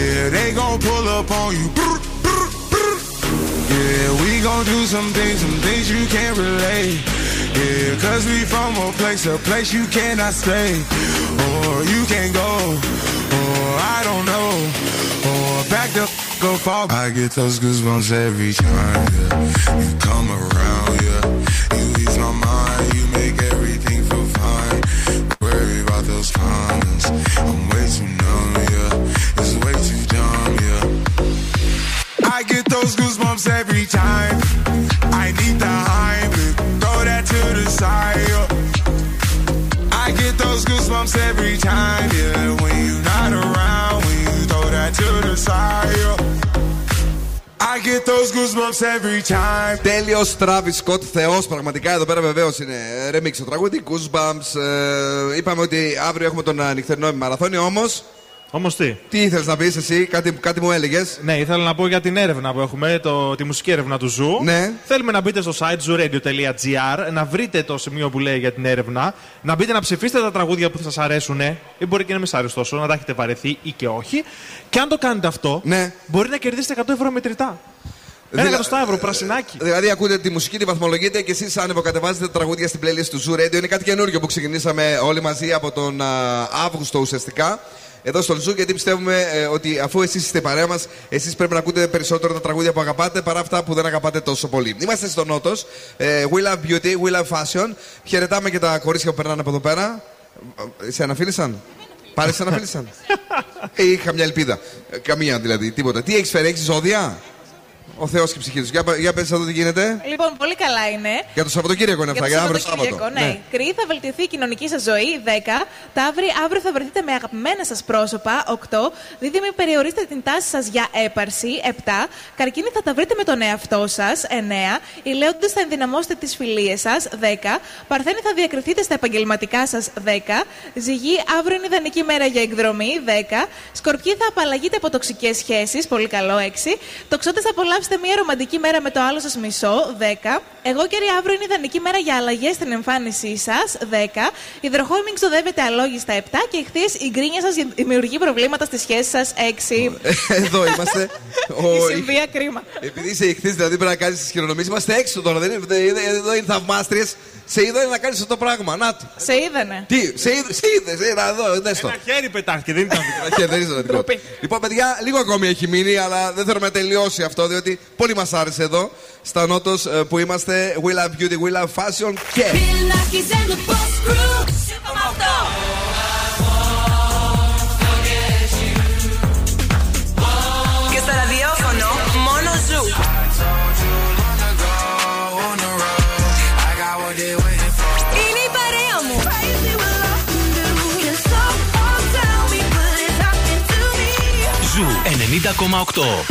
Yeah, they gon' pull up on you. Yeah, we gon' do some things, some things you can't relate. Yeah, cause we from a place, a place you cannot stay. Or you can't go, or I don't know. Or back the go fall. I get those goosebumps every time, yeah. You come around, yeah. You ease my every time. Τέλειος Travis Scott, Θεός. Πραγματικά εδώ πέρα βεβαίως είναι remix το τραγούδι. Goosebumps. Ε, είπαμε ότι αύριο έχουμε τον ε, νυχτερινό μαραθώνιο όμως. Όμως τι; Τι ήθελες να πεις εσύ, κάτι, κάτι μου έλεγες. Ναι, ήθελα να πω για την έρευνα που έχουμε, το, τη μουσική έρευνα του Zoo. Ναι. Θέλουμε να μπείτε στο site zooradio.gr, να βρείτε το σημείο που λέει για την έρευνα, να μπείτε να ψηφίσετε τα τραγούδια που σας αρέσουν, ή μπορεί και να μην σας αρέσει τόσο, να τα έχετε βαρεθεί ή και όχι. Και αν το κάνετε αυτό, ναι. μπορεί να κερδίσετε 100 ευρώ μετρητά. Ένα Δηλα- εκατοστά ευρώ, πρασινάκι. Δηλαδή, ακούτε τη μουσική, τη βαθμολογείτε και εσείς ανεβοκατεβάζετε τα τραγούδια στην playlist του Zoo Radio. Είναι κάτι καινούργιο που ξεκινήσαμε όλοι μαζί από τον α, Αύγουστο ουσιαστικά. Εδώ στο Zoo, γιατί πιστεύουμε ε, ότι αφού εσείς είστε παρέα μας, εσείς πρέπει να ακούτε περισσότερο τα τραγούδια που αγαπάτε παρά αυτά που δεν αγαπάτε τόσο πολύ. Είμαστε στο Νότος. Ε, we love beauty, we love fashion. Χαιρετάμε και τα κορίτσια που περνάνε από εδώ πέρα. Ε, Σε αναφίλησαν. Πάλι σε αναφίλησαν. <laughs> Ε, είχα μια ελπίδα. Ε, Καμία δηλαδή, τίποτα. Τι έχεις φέρει, έχεις ζώδια; Ο Θεός και η ψυχή τους. Για, για πες εδώ τι γίνεται. Λοιπόν, πολύ καλά είναι. Για το Σαββατοκύριακο είναι αυτά, για το αύριο Σαββατοκύριακο, Σάββατο. ναι. Κρυή θα βελτιωθεί η κοινωνική σας ζωή. 10. Ταύρι, αύριο θα βρεθείτε με αγαπημένα σας πρόσωπα. 8. Δίδυμοι, περιορίστε την τάση σας για έπαρση. 7. Καρκίνη, θα τα βρείτε με τον εαυτό σας. 9. Οι λέοντες, θα ενδυναμώσετε τις φιλίες σας. 10. Παρθένη, θα διακριθείτε στα επαγγελματικά σας. 10. Ζυγή, αύριο είναι ιδανική μέρα για εκδρομή. 10. Σκορπιοί, θα απαλλαγείτε από τοξικές σχέσεις. Πολύ καλό. 6. Τοξότες, θα απολαύσετε μια ρομαντική μέρα με το άλλο σας μισό. 10. Εγώ και αύριο είναι ιδανική μέρα για αλλαγές στην εμφάνισή σας. 10. Υδροχόη, μην ξοδεύετε αλόγιστα. 7. Και εχθέ η γκρίνια σας δημιουργεί προβλήματα στη σχέση σας. 6. Εδώ είμαστε. <laughs> Η συμβία κρίμα. Επειδή είσαι ηχθή, δηλαδή πρέπει να κάνεις τις χειρονομίε. Είμαστε έξω τώρα. Δεν είναι, δεν είναι- εδώ είναι θαυμάστριες. Σε είδα να κάνεις αυτό το πράγμα. Να το. Σε είδανε. Τι, σε είδε, σε είδες, ε, να δω, δες το. Ένα χέρι πετάχτηκε, δεν ήταν <laughs> Ένα χέρι, δεν ήσουν δικό. Λοιπόν, παιδιά, λίγο ακόμη έχει μείνει, αλλά δεν θέλουμε να τελειώσει αυτό, διότι πολύ μας άρεσε εδώ, στα Νότος που είμαστε. We love beauty, we love fashion και.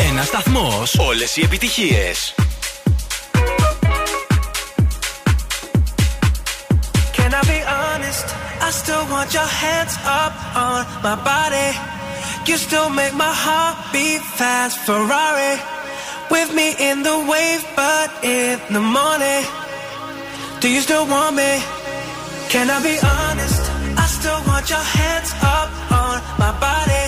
Ένα σταθμό. Όλε οι επιτυχίε. Can I be honest? I still want your hands up on my body. You still make my heart beat fast. Ferrari with me in the wave, but in the morning. Do you still want me? Can I be honest? I still want your hands up on my body.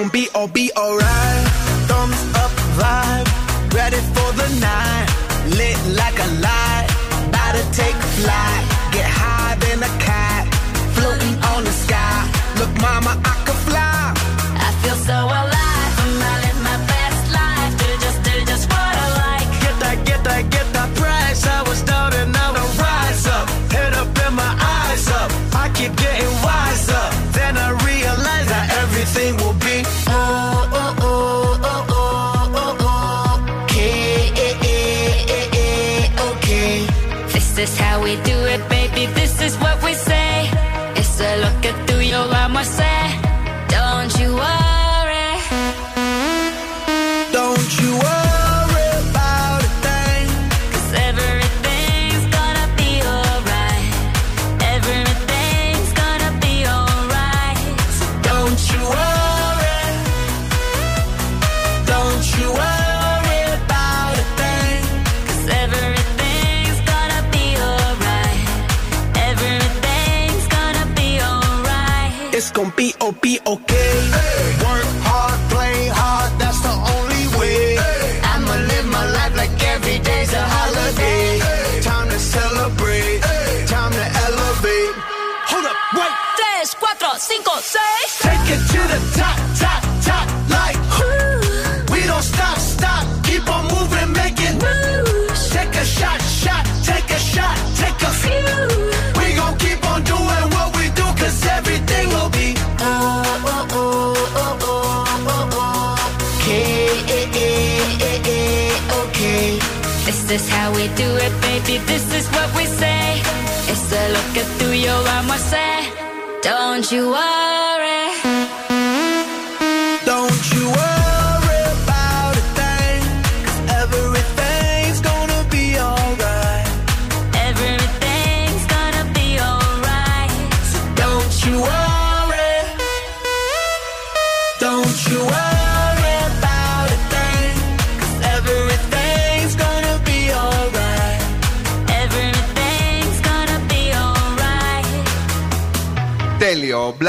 gon' be all be alright. Thumbs up vibe, ready for the night. Lit like a light, about to take flight. this is what we say. It's a look through your arm, I say, don't you worry.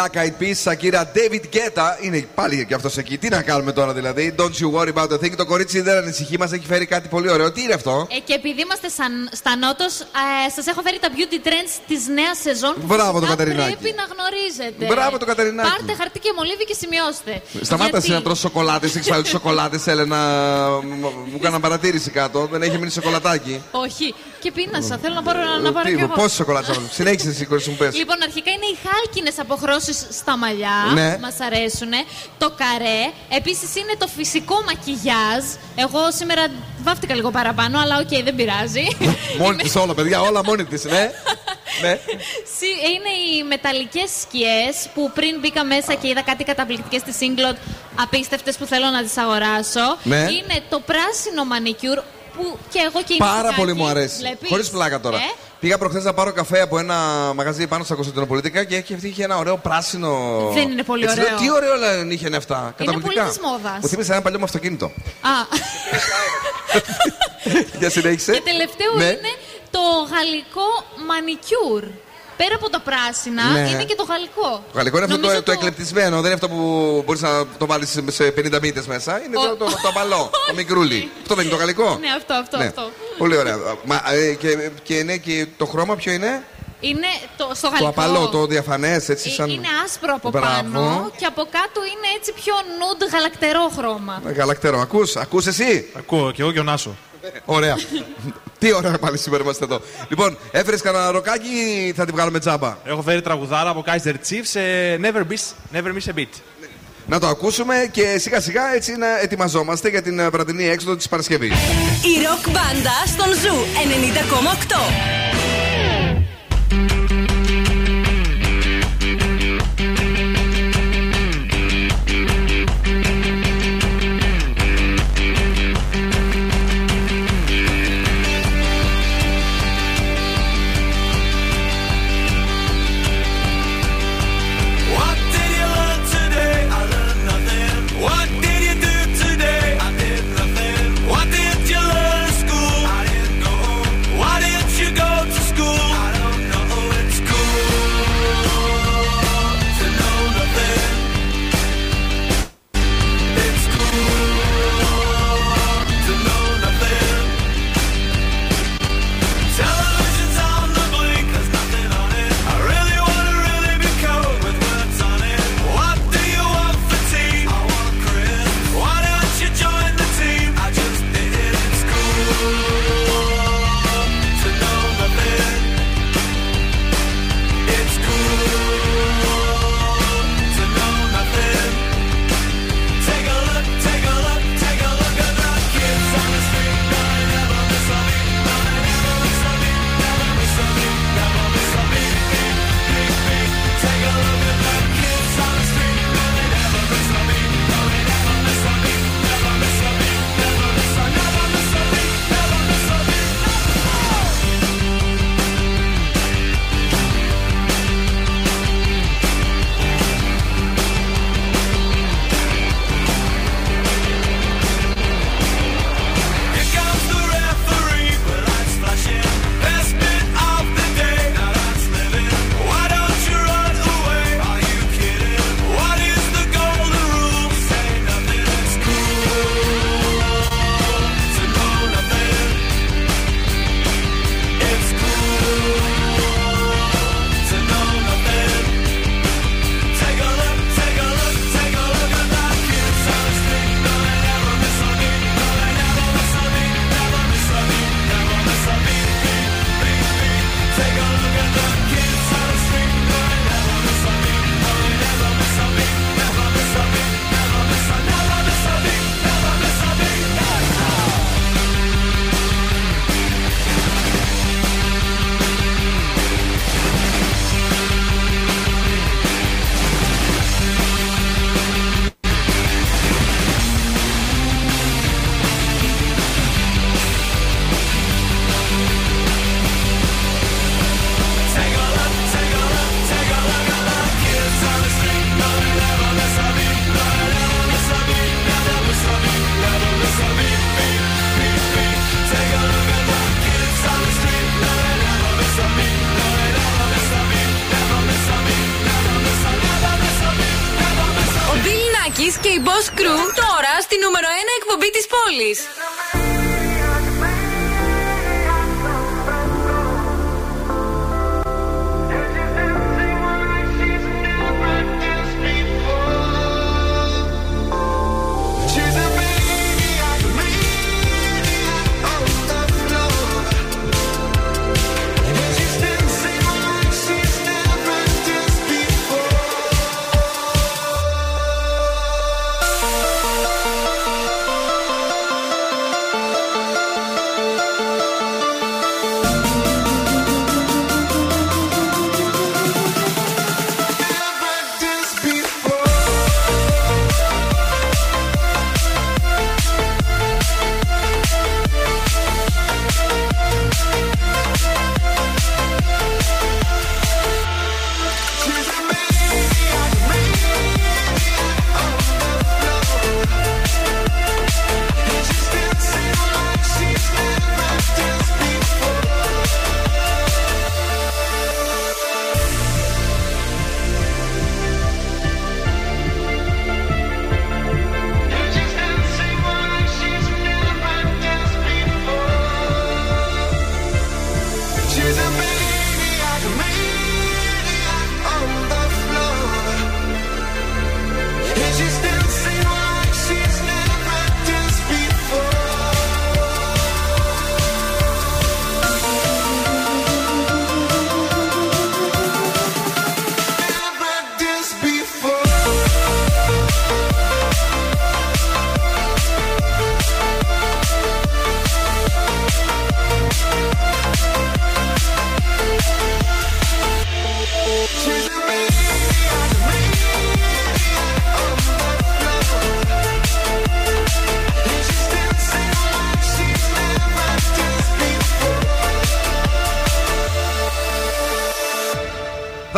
Black Eyed Peas, Σακύρα, David Guetta. Είναι πάλι και αυτός εκεί. Τι να κάνουμε τώρα δηλαδή; Don't you worry about a thing. Το κορίτσι δεν ανησυχεί, μας έχει φέρει κάτι πολύ ωραίο. Τι είναι αυτό; Ε, και επειδή είμαστε σαν, στα νότος, ε, σας έχω φέρει τα beauty trends της νέας σεζόν. Που Μπράβο το φυσικά Κατερινάκη. Πρέπει να γνωρίζετε. Μπράβο το Κατερινάκη. Πάρτε χαρτί και μολύβι και σημειώστε. Σταμάτα Γιατί- εσύ να τρως σοκολάτες, έχει φάει <laughs> σοκολάτες, Έλενα. Μου έκανα παρατήρηση κάτω. Δεν έχει μείνει σοκολατάκι. Όχι. Και πίνασα. Θέλω να πάρω, να πάρω Τι, κι εγώ. Πόσες σοκολάτες θα Συνέχισε εσύ, κορίτσι μου πες. Λοιπόν, αρχικά είναι οι χάλκινες αποχρώσεις στα μαλλιά. Ναι. Μας αρέσουν. Το καρέ. Επίσης είναι το φυσικό μακιγιάζ. Εγώ σήμερα βάφτηκα λίγο παραπάνω, αλλά οκ, δεν πειράζει. <laughs> Μόνη της όλα, παιδιά, όλα μόνη της, ναι. <laughs> ναι. Συ- Είναι οι μεταλλικές σκιές που πριν μπήκα μέσα και είδα κάτι καταπληκτικές στην Inglot απίστευτες που θέλω να τις αγοράσω. Ναι. Είναι το πράσινο μανικιούρ που και εγώ και η Πάρα Μυθικάκη, πολύ μου αρέσει. βλέπεις. Χωρίς πλάκα τώρα. Ε; Πήγα προχθές να πάρω καφέ από ένα μαγαζί πάνω στα Κωνσταντινοπολιτικά και έχει είχε ένα ωραίο πράσινο. Δεν είναι πολύ Έτσι, λέω, ωραίο. Τι ωραίο λένε είχε είναι αυτά. Καταπληκτικά. πολύ της μόδας. Μου θύμισε ένα παλιό μου αυτοκίνητο. Α, <laughs> Για συνέχισε. και τελευταίο Ναι. είναι το γαλλικό μανικιούρ. Πέρα από τα πράσινα Ναι. είναι και το γαλλικό. Το γαλλικό είναι αυτό το, Νομίζω το εκλεπτισμένο, δεν είναι αυτό που μπορείς να το βάλεις σε 50 μύτες μέσα. Είναι το, το, το απαλό, <laughs> το μικρούλι. Αυτό δεν είναι το γαλλικό; Ναι, αυτό, αυτό, Ναι. αυτό. Πολύ ωραία. Μα, ε, και, και, είναι και το χρώμα ποιο είναι; Είναι το, στο Το γαλλικό. απαλό, το διαφανές, έτσι Ε, σαν. Είναι άσπρο από Μπράβο. πάνω και από κάτω είναι έτσι πιο nude γαλακτερό χρώμα. Ε, Γαλακτερό, ακούς, ακούς εσύ; Ακούω και εγώ και ο Νάσο. Ωραία. <laughs> Τι ωραία πάλι σήμερα είμαστε εδώ. Λοιπόν, έφερες κανένα ροκάκι ή θα την βγάλουμε τζάμπα; Έχω φέρει τραγουδάρα από Kaiser Chiefs, ε, never, miss, never miss a beat. Να το ακούσουμε και σιγά σιγά έτσι να ετοιμαζόμαστε για την ε, βραδινή έξοδο της Παρασκευής. Η ροκ μπάντα στον Ζου 90,8.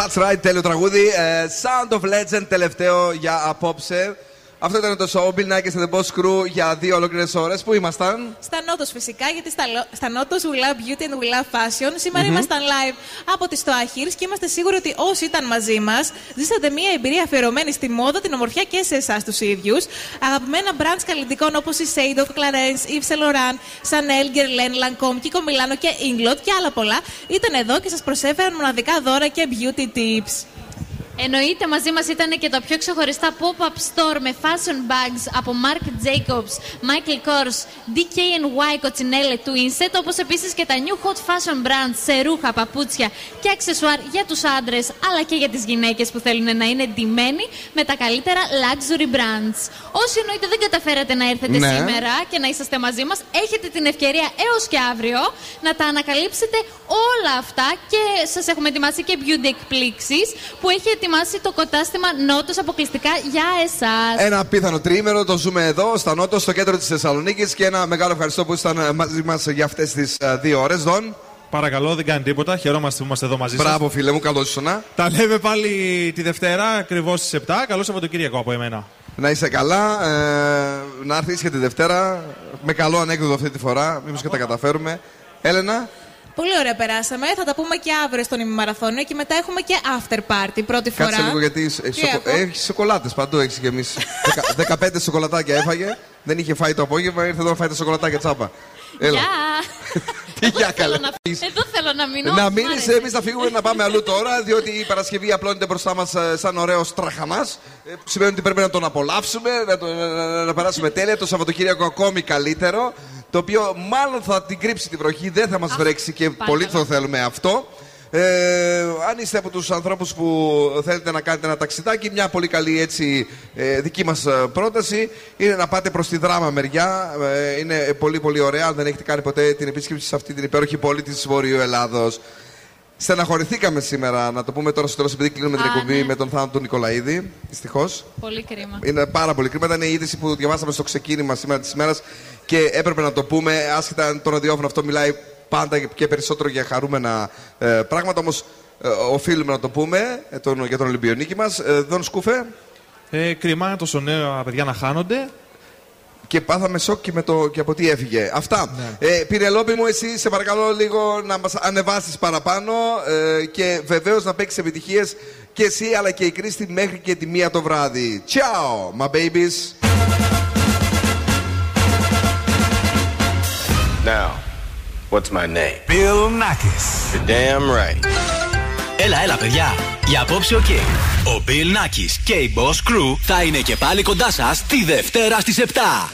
That's right, τέλειο τραγούδι. Ε, Sound of Legend, τελευταίο για απόψε. Αυτό ήταν το show. Bill Nackis and the Boss Crew για δύο ολόκληρες ώρες. Πού ήμασταν; Στα Νότος φυσικά, γιατί στα, λο- στα Νότος we love beauty and we love fashion. σημερα Μμμ. ήμασταν live από τη Stoachirs και είμαστε σίγουροι ότι όσοι ήταν μαζί μας ζήσατε μια εμπειρία αφιερωμένη στη μόδα, την ομορφιά και σε εσάς τους ίδιους. Αγαπημένα brands καλλιτικών όπως η Seido, Clarence, Yves Saint Laurent, Chanel, Guerlain, Lancome, Kiko Milano και Inglot και άλλα πολλά ήταν εδώ και σας προσέφεραν μοναδικά δώρα και beauty tips. Εννοείται μαζί μας ήταν και τα πιο ξεχωριστά pop-up store με fashion bags από Marc Jacobs, Michael Kors, DKNY, Coccinelle, Twinset, όπως επίσης και τα new hot fashion brands σε ρούχα, παπούτσια και αξεσουάρ για τους άντρες αλλά και για τις γυναίκες που θέλουν να είναι ντυμένοι με τα καλύτερα luxury brands. Όσοι εννοείται δεν καταφέρατε να έρθετε Ναι. σήμερα και να είσαστε μαζί μας, έχετε την ευκαιρία έως και αύριο να τα ανακαλύψετε όλα αυτά και σας έχουμε ετοιμάσει και beauty εκπλήξεις που έχει ετοιμάσει το κοτάστημα Νότος αποκλειστικά για εσάς. Ένα απίθανο τρίμερο, το ζούμε εδώ, στα Νότος, στο κέντρο της Θεσσαλονίκης και ένα μεγάλο ευχαριστώ που ήσταν ε, μαζί μας για αυτές τις δύο ώρες. Δον. Παρακαλώ, δεν κάνει τίποτα. Χαιρόμαστε που είμαστε εδώ μαζί σας. Μπράβο, φίλε μου, καλώς ήσουν. Τα λέμε πάλι τη Δευτέρα, ακριβώς στις 7. Καλό Σαββατοκύριακο από εμένα. Να είσαι καλά, ε, να έρθεις και τη Δευτέρα. Με καλό ανέκδοτο αυτή τη φορά, μήπως και τα καταφέρουμε. Έλενα, Πολύ ωραία περάσαμε. Θα τα πούμε και αύριο στον ημιμαραθώνιο και μετά έχουμε και after party πρώτη φορά. κάτσε λίγο γιατί έχει Τι έχω; σοκολάτες παντού. Έχεις κι εμείς. 15 <laughs> σοκολατάκια έφαγε. Δεν είχε φάει το απόγευμα, ήρθε εδώ να φάει τα σοκολατάκια τσάπα. Έλα. <laughs> Τι για καλά. Εδώ θέλω να μείνω. Να Μ' μείνεις, άρεσε. εμείς θα φύγουμε να πάμε αλλού τώρα, διότι η Παρασκευή απλώνεται μπροστά μας σαν ωραίο τραχανά. Που σημαίνει ότι πρέπει να τον απολαύσουμε, να, το, να, να- να περάσουμε τέλεια. Το Σαββατοκύριακο ακόμη καλύτερο. Το οποίο μάλλον θα την κρύψει τη βροχή, δεν θα μας βρέξει και πολύ το θέλουμε αυτό. Ε, αν είστε από τους ανθρώπους που θέλετε να κάνετε ένα ταξιδάκι, μια πολύ καλή έτσι ε, δική μας ε, πρόταση είναι να πάτε προς τη δράμα μεριά. Ε, είναι πολύ πολύ ωραία, αν δεν έχετε κάνει ποτέ την επίσκεψη σε αυτή την υπέροχη πόλη της Βορείου Ελλάδος. Στεναχωρηθήκαμε σήμερα, να το πούμε τώρα στο τέλος, επειδή κλείνουμε την Α, εκπομπή ναι. με τον θάνατο του Νικολαίδη. Δυστυχώς. Πολύ κρίμα. Είναι πάρα πολύ κρίμα. Ήταν η είδηση που διαβάσαμε στο ξεκίνημα σήμερα της ημέρας και έπρεπε να το πούμε. Άσχετα αν το ραδιόφωνο αυτό μιλάει πάντα και περισσότερο για χαρούμενα ε, πράγματα. Όμως ε, οφείλουμε να το πούμε ε, τον, για τον Ολυμπιονίκη μας. Ε, Δον Σκούφε. Ε, κρίμα τόσο νέα παιδιά να χάνονται. Και πάθαμε σοκ και, με το, και από τι έφυγε. Αυτά. Ε, Πηνελόπη μου, εσύ σε παρακαλώ λίγο να μας ανεβάσεις παραπάνω ε, και βεβαίως να παίξεις επιτυχίες και εσύ αλλά και η Κρίστη μέχρι και τη μία το βράδυ. Ciao, my babies. Now, what's my name? Bill Nakis. You're damn right. Έλα, έλα, παιδιά. Για απόψε, οκ. Ο Bill Nakis και η Boss Crew θα είναι και πάλι κοντά σας τη Δευτέρα στις 7.